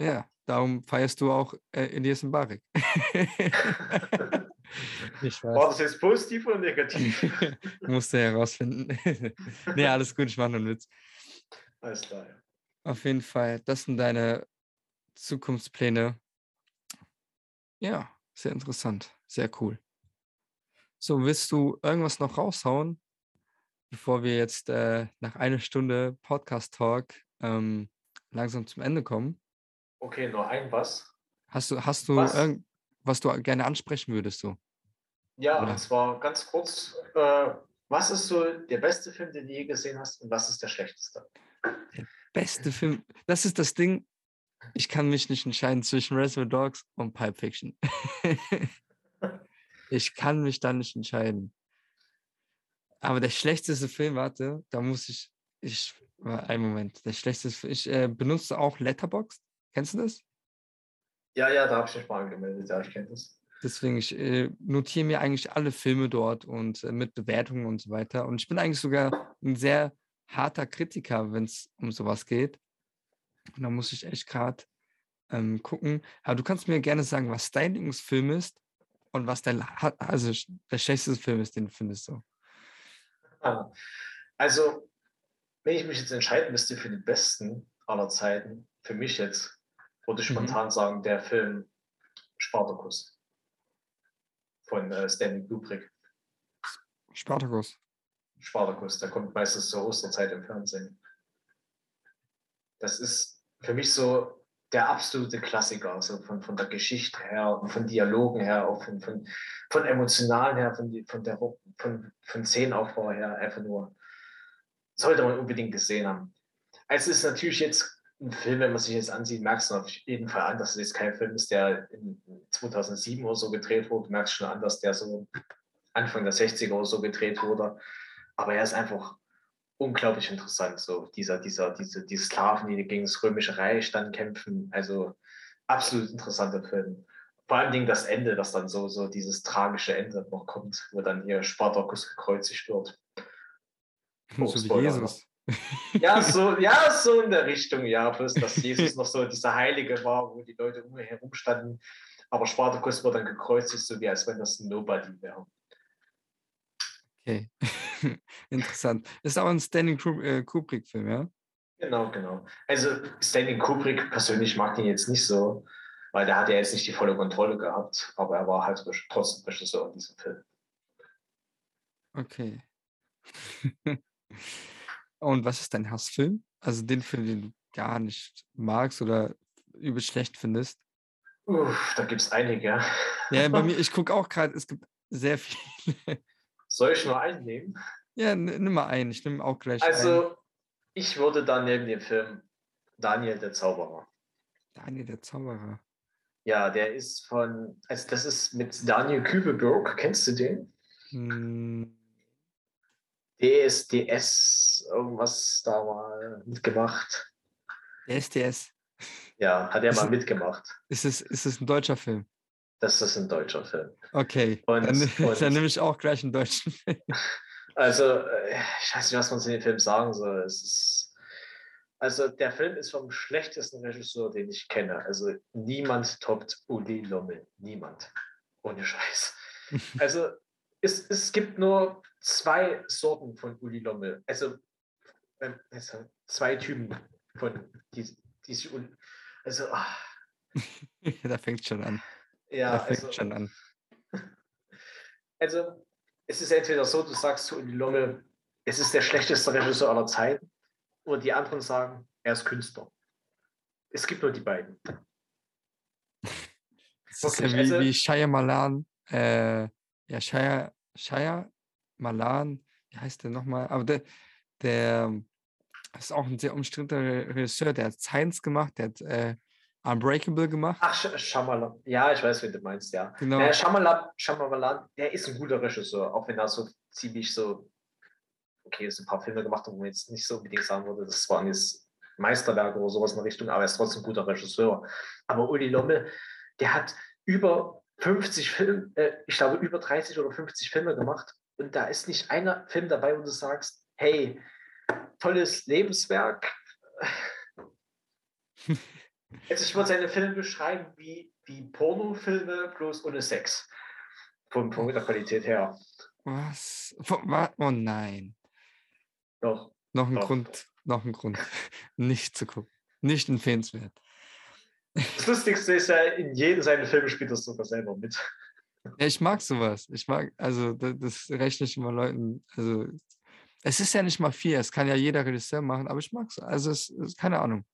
Ja, darum feierst du auch äh, Elias Barik. [laughs] ich weiß. War das jetzt positiv oder negativ? [laughs] Musste herausfinden. [laughs] nee, alles gut, ich mache nur einen Witz. Alles klar. Ja. Auf jeden Fall, das sind deine Zukunftspläne. Ja, sehr interessant, sehr cool. So, willst du irgendwas noch raushauen? Bevor wir jetzt äh, nach einer Stunde Podcast-Talk ähm, langsam zum Ende kommen. Okay, nur ein was. Hast du, hast du was, irgend, was du gerne ansprechen würdest du? Ja, Oder? und zwar ganz kurz, äh, was ist so der beste Film, den du je gesehen hast und was ist der schlechteste? Der beste Film, das ist das Ding, ich kann mich nicht entscheiden zwischen Reservoir Dogs und Pipe Fiction. [laughs] ich kann mich da nicht entscheiden. Aber der schlechteste Film, warte, da muss ich, ich, einen Moment, der schlechteste, ich äh, benutze auch Letterboxd. Kennst du das? Ja, ja, da habe ich mich mal angemeldet, ja, ich kenne das. Deswegen, ich äh, notiere mir eigentlich alle Filme dort und äh, mit Bewertungen und so weiter. Und ich bin eigentlich sogar ein sehr harter Kritiker, wenn es um sowas geht. Und da muss ich echt gerade ähm, gucken. Aber du kannst mir gerne sagen, was dein Lieblingsfilm ist und was dein, also der schlechteste Film ist, den du findest so. Also, wenn ich mich jetzt entscheiden müsste für den besten aller Zeiten, für mich jetzt, würde ich mhm. spontan sagen, der Film Spartacus von äh, Stanley Kubrick. Spartacus. Spartacus, der kommt meistens zur Osterzeit im Fernsehen. Das ist für mich so der absolute Klassiker, also von, von der Geschichte her von Dialogen her, auch von, von, von emotionalen her, von, von, der, von, von Szenenaufbau her, einfach nur, sollte man unbedingt gesehen haben. Es ist natürlich jetzt ein Film, wenn man sich jetzt ansieht, merkst du auf jeden Fall an, dass es jetzt kein Film ist, der in 2007 oder so gedreht wurde. Du merkst schon an, dass der so Anfang der 60er oder so gedreht wurde. Aber er ist einfach unglaublich interessant. So dieser, dieser, diese, die Sklaven, die gegen das Römische Reich dann kämpfen. Also absolut interessanter Film. Vor allen Dingen das Ende, das dann so, so dieses tragische Ende noch kommt, wo dann hier Spartacus gekreuzigt wird. Oh, [laughs] so wie Jesus. Ja [laughs] so, ja, so in der Richtung, ja. Plus, dass Jesus noch so dieser Heilige war, wo die Leute um ihn herum standen. Aber Spartacus wird dann gekreuzigt, so wie als wenn das ein Nobody wäre. Okay, [laughs] interessant. Ist auch ein Stanley äh, Kubrick-Film, ja? Genau, genau. Also Stanley Kubrick persönlich mag ihn jetzt nicht so, weil der hat ja jetzt nicht die volle Kontrolle gehabt, aber er war halt trotzdem Regisseur in diesem Film. Okay. Und was ist dein Hassfilm? Also den Film, den du gar nicht magst oder übel schlecht findest? Uff, da gibt es einige. Ja, bei mir, [laughs] ich gucke auch gerade, es gibt sehr [laughs] viele. Soll ich nur einen nehmen? Ja, nimm mal einen. Ich nehme auch gleich Also, einen. ich würde dann neben dem Film Daniel der Zauberer. Daniel der Zauberer. Ja, der ist von, also das ist mit Daniel Kübelberg. Kennst du den? Hm. DSDS, irgendwas da mal mitgemacht. DSDS. Ja, hat er mal mitgemacht. Ist es, ist es ein deutscher Film? Das ist ein deutscher Film. Okay, und, dann, [laughs] und, dann nehme ich auch gleich einen deutschen [laughs] Film. Also, äh, ich weiß nicht, was man zu dem Film sagen soll. Ist, also, der Film ist vom schlechtesten Regisseur, den ich kenne. Also, niemand toppt Uli Lommel. Niemand. Ohne Scheiß. [laughs] Also, es, es gibt nur zwei Sorten von Uli Lommel. Also, ähm, also zwei Typen von die, diese Also, ach. da fängt schon an. Ja, da fängt also, schon an. Also, es ist entweder so, du sagst zu Uli Lommel, es ist der schlechteste Regisseur aller Zeiten, oder die anderen sagen, er ist Künstler. Es gibt nur die beiden. Das ist ja wie, also, wie Shia Malan, äh, ja, Shia, Shia Malan, wie heißt der nochmal? Aber der, der ist auch ein sehr umstrittener Regisseur, der hat Science gemacht, der hat äh, Unbreakable gemacht. Ach, Shyamalan. Ja, ich weiß, wen du meinst, ja. Genau. Äh, Shyamalan, Shyamalan, der ist ein guter Regisseur, auch wenn er so ziemlich so, okay, ist ein paar Filme gemacht, wo man jetzt nicht so unbedingt sagen würde, das waren jetzt Meisterwerke oder sowas in der Richtung, aber er ist trotzdem ein guter Regisseur. Aber Uli Lommel, der hat über 50 Filme, äh, ich glaube über 30 oder 50 Filme gemacht und da ist nicht einer Film dabei, wo du sagst, hey, tolles Lebenswerk. [laughs] Also ich würde seine Filme beschreiben wie, wie Pornofilme, bloß ohne Sex. Von, von der Qualität her. Was? Oh nein. Doch. Noch ein doch. Grund, noch ein Grund, [laughs] nicht zu gucken. Nicht empfehlenswert. Das Lustigste ist ja, in jedem seiner Filme spielt das sogar selber mit. Ja, ich mag sowas. Ich mag, also das, das rechne ich immer Leuten, also es ist ja nicht mal viel, es kann ja jeder Regisseur machen, aber ich mag es. Also es ist keine Ahnung.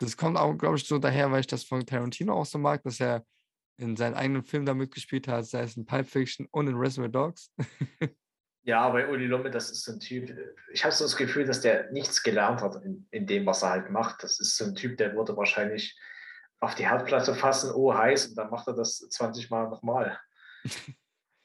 Das kommt auch, glaube ich, so daher, weil ich das von Tarantino auch so mag, dass er in seinen eigenen Filmen da mitgespielt hat, sei es in Pulp Fiction und in Reservoir Dogs. [laughs] ja, bei Uli Lomme, das ist so ein Typ, ich habe so das Gefühl, dass der nichts gelernt hat in, in dem, was er halt macht. Das ist so ein Typ, der würde wahrscheinlich auf die Herdplatte fassen, oh heiß, und dann macht er das 20 Mal nochmal. [laughs]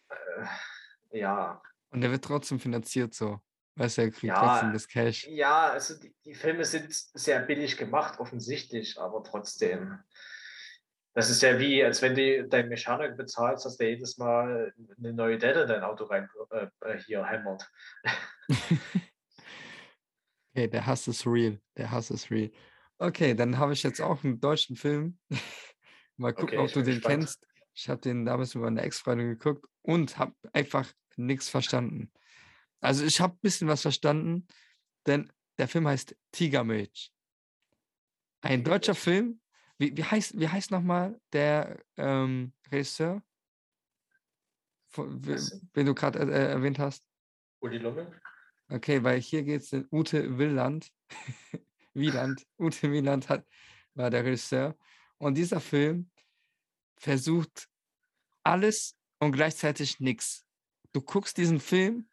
äh, ja. Und der wird trotzdem finanziert so. Weißt du, er kriegt ja, trotzdem das Cash. Ja, also die, die, Filme sind sehr billig gemacht, offensichtlich, aber trotzdem. Das ist ja wie, als wenn du deinen Mechaniker bezahlst, dass der jedes Mal eine neue Delle in dein Auto rein äh, äh hier hämmert. [laughs] okay, der Hass ist real. Der Hass ist real. Okay, dann habe ich jetzt auch einen deutschen Film. [laughs] Mal gucken, okay, ob du den gespannt. kennst. Ich habe den damals über eine Ex-Freundin geguckt und habe einfach nichts verstanden. Also ich habe ein bisschen was verstanden, denn der Film heißt Tigermilch. Ein deutscher Film. Wie, wie heißt, wie heißt nochmal der ähm, Regisseur, den du gerade äh, erwähnt hast? Uli Lommel. Okay, weil hier geht es in Ute Willand. [laughs] Wieland. Ute Wieland hat, war der Regisseur. Und dieser Film versucht alles und gleichzeitig nichts. Du guckst diesen Film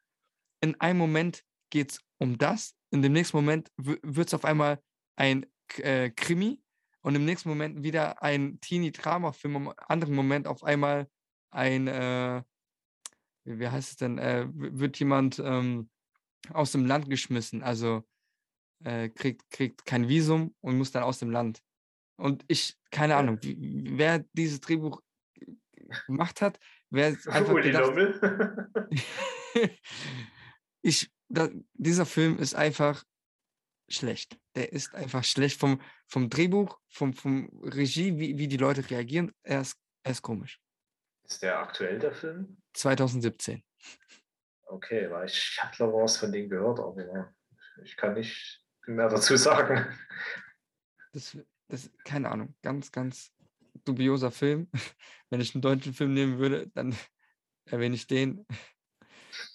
in einem Moment geht es um das, in dem nächsten Moment wird es auf einmal ein äh, Krimi und im nächsten Moment wieder ein Teenie-Drama-Film, im anderen Moment auf einmal ein, äh, wie heißt es denn, äh, wird jemand ähm, aus dem Land geschmissen, also äh, kriegt, kriegt kein Visum und muss dann aus dem Land. Und ich, keine Ahnung, wer dieses Drehbuch gemacht hat, wer [laughs] einfach gedacht, [laughs] [laughs] ich, da, dieser Film ist einfach schlecht. Der ist einfach schlecht vom, vom Drehbuch, vom, vom Regie, wie, wie die Leute reagieren. Er ist, er ist komisch. Ist der aktuell der Film? 2017. Okay, weil ich habe glaube was von denen gehört, aber ich kann nicht mehr dazu sagen. Das, das, keine Ahnung, ganz, ganz dubioser Film. [laughs] Wenn ich einen deutschen Film nehmen würde, dann [laughs] erwähne ich den.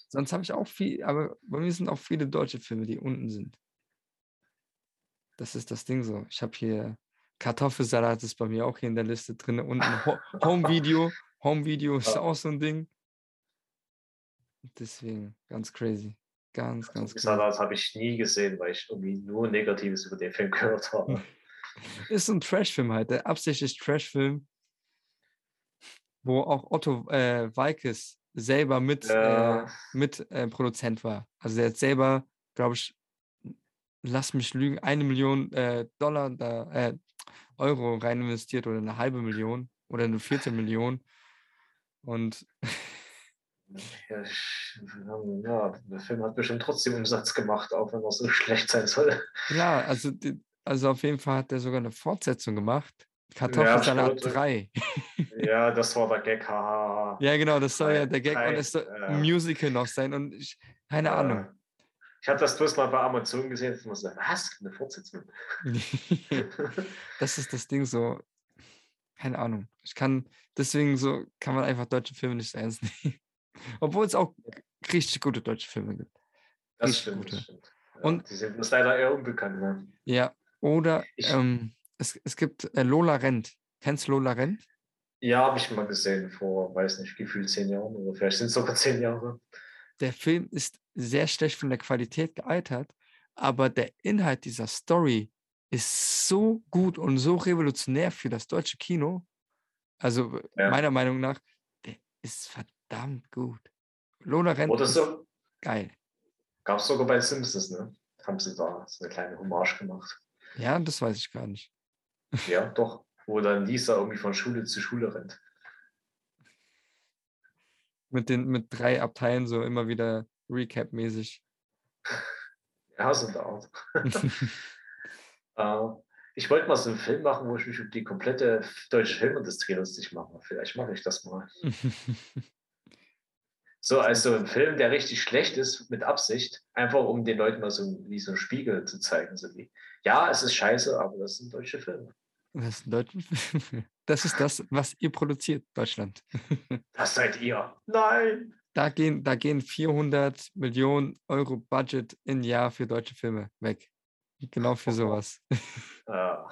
Sonst habe ich auch viel, aber bei mir sind auch viele deutsche Filme, die unten sind. Das ist das Ding so. Ich habe hier Kartoffelsalat ist bei mir auch hier in der Liste drin. Und [laughs] Home Video. Home Video ist auch so ein Ding. Deswegen ganz crazy. Ganz, ganz crazy. Salat habe ich nie gesehen, weil ich irgendwie nur Negatives über den Film [laughs] gehört habe. [laughs] ist so ein Trash-Film halt, der absichtlich Trash-Film, wo auch Otto äh, Walkes selber mit, ja. äh, mit äh, Produzent war. Also der hat selber, glaube ich, lass mich lügen, eine Million äh, Dollar da, äh, Euro rein investiert oder eine halbe Million oder eine vierte Million. Und ja, ja, der Film hat bestimmt trotzdem Umsatz gemacht, auch wenn er so [laughs] schlecht sein soll. Ja, also, also auf jeden Fall hat er sogar eine Fortsetzung gemacht. Kartoffelsalat ja, 3. Ja, das war der Gag, haha. Ja, genau, das soll ja der Gag und es soll ein Musical noch sein und ich, keine Ahnung. Ich habe das bloß mal bei Amazon gesehen und muss sagen, was? Eine Fortsetzung? [laughs] das ist das Ding so, keine Ahnung. Ich kann, deswegen so, kann man einfach deutsche Filme nicht so ernst nehmen. [laughs] Obwohl es auch richtig gute deutsche Filme gibt. Das richtig stimmt, gute. Das stimmt. Ja, und, die sind uns leider eher unbekannt. Ne? Ja, oder ähm, es, es gibt äh, Lola Rent. Kennst du Lola Rent? Ja, habe ich mal gesehen vor, weiß nicht, gefühlt zehn Jahren oder vielleicht sind es sogar zehn Jahre. Der Film ist sehr schlecht von der Qualität gealtert, aber der Inhalt dieser Story ist so gut und so revolutionär für das deutsche Kino. Also ja. meiner Meinung nach, der ist verdammt gut. Lola Rent Oder so, geil. Gab es sogar bei Simpsons, ne? Haben sie da so eine kleine Hommage gemacht. Ja, das weiß ich gar nicht. Ja, doch. Wo dann Lisa irgendwie von Schule zu Schule rennt. Mit, den, mit drei Abteilen so immer wieder Recap-mäßig. Ja, so eine Art. ich wollte mal so einen Film machen, wo ich mich um die komplette deutsche Filmindustrie lustig mache. Vielleicht mache ich das mal. [laughs] so, also ein Film, der richtig schlecht ist, mit Absicht, einfach um den Leuten mal so wie so einen Spiegel zu zeigen. So wie, ja, es ist scheiße, aber das sind deutsche Filme. Das deutsche Filme. [laughs] Das ist das, was ihr produziert, Deutschland. [laughs] Das seid ihr. Nein. Da gehen, da gehen 400 Millionen Euro Budget im Jahr für deutsche Filme weg. Genau für sowas. [laughs] Ja.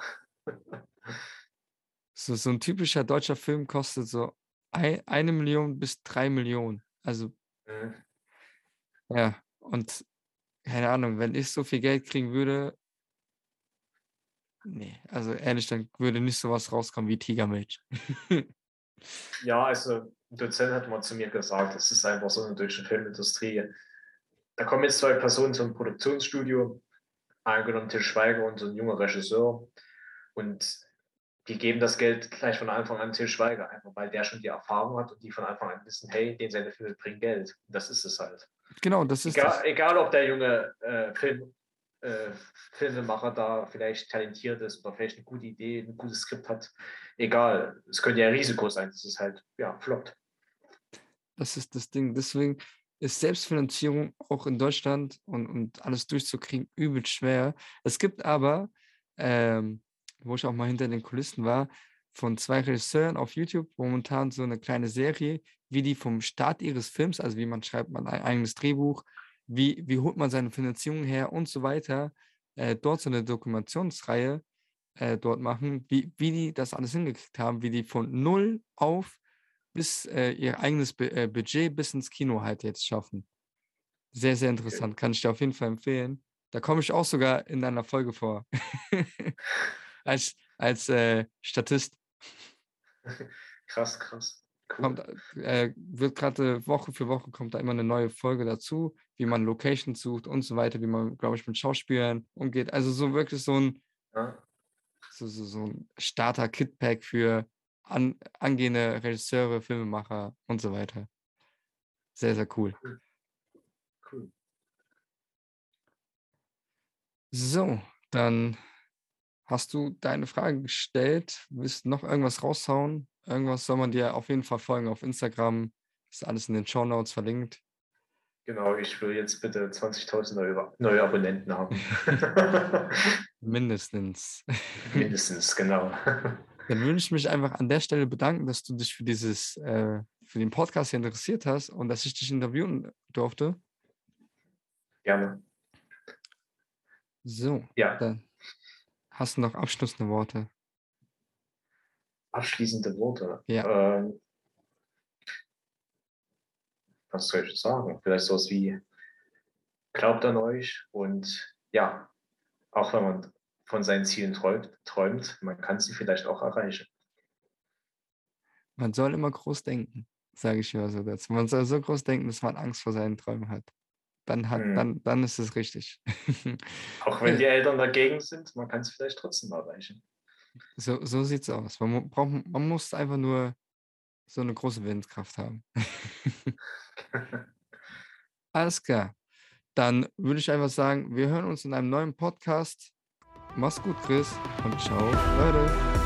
So, so ein typischer deutscher Film kostet so ein, eine Million bis drei Millionen. Also, mhm. ja, und keine Ahnung, wenn ich so viel Geld kriegen würde, nee, also ehrlich, dann würde nicht sowas rauskommen wie Tigermilch. [laughs] ja, also ein Dozent hat mal zu mir gesagt, es ist einfach so eine deutsche Filmindustrie. Da kommen jetzt zwei Personen zum Produktionsstudio, angenommen Til Schweiger und so ein junger Regisseur. Und die geben das Geld gleich von Anfang an Til Schweiger, einfach weil der schon die Erfahrung hat und die von Anfang an wissen, hey, den seine Filme bringen Geld. Und das ist es halt. Genau, das ist egal, das. Egal, ob der junge äh, Film, äh, [laughs] Filmemacher da vielleicht talentiert ist oder vielleicht eine gute Idee, ein gutes Skript hat. Egal, es könnte ja ein Risiko sein, dass es halt, ja, floppt. Das ist das Ding. Deswegen ist Selbstfinanzierung auch in Deutschland und, und alles durchzukriegen übel schwer. Es gibt aber, ähm, wo ich auch mal hinter den Kulissen war, von zwei Regisseuren auf YouTube momentan so eine kleine Serie, wie die vom Start ihres Films, also wie man schreibt man ein eigenes Drehbuch, wie, wie holt man seine Finanzierung her und so weiter, äh, dort so eine Dokumentationsreihe äh, dort machen, wie, wie die das alles hingekriegt haben, wie die von null auf bis äh, ihr eigenes B äh, Budget bis ins Kino halt jetzt schaffen. Sehr, sehr interessant. Kann ich dir auf jeden Fall empfehlen. Da komme ich auch sogar in einer Folge vor. [laughs] als als äh, Statist. [laughs] Krass, krass. Cool. Kommt, äh, wird gerade Woche für Woche kommt da immer eine neue Folge dazu, wie man Locations sucht und so weiter, wie man, glaube ich, mit Schauspielern umgeht. Also so wirklich so ein, ja. so, so, so ein Starter-Kit-Pack für an, angehende Regisseure, Filmemacher und so weiter. Sehr, sehr cool. Cool. cool. So, dann hast du deine Frage gestellt. Willst du noch irgendwas raushauen? Irgendwas soll man dir auf jeden Fall folgen auf Instagram. Ist alles in den Show Notes verlinkt. Genau, ich will jetzt bitte 20.000 neue, neue Abonnenten haben. [laughs] Mindestens. Mindestens, genau. Dann würde ich mich einfach an der Stelle bedanken, dass du dich für dieses, äh, für den Podcast hier interessiert hast und dass ich dich interviewen durfte. Gerne. So, ja. dann hast du noch abschließende Worte. Abschließende Worte? Ja. Ähm, was soll ich sagen? Vielleicht sowas wie, glaubt an euch und ja, auch wenn man von seinen Zielen träumt, träumt, man kann sie vielleicht auch erreichen. Man soll immer groß denken. Sage ich immer so dazu. Man soll so groß denken, dass man Angst vor seinen Träumen hat. Dann, hat, hm. dann, dann ist es richtig. [laughs] Auch wenn die Eltern dagegen sind, man kann es vielleicht trotzdem erreichen. So, so sieht es aus. Man, braucht, man muss einfach nur so eine große Willenskraft haben. [laughs] Alles klar. Dann würde ich einfach sagen, wir hören uns in einem neuen Podcast. Mach's gut, Chris. Und ciao, Leute.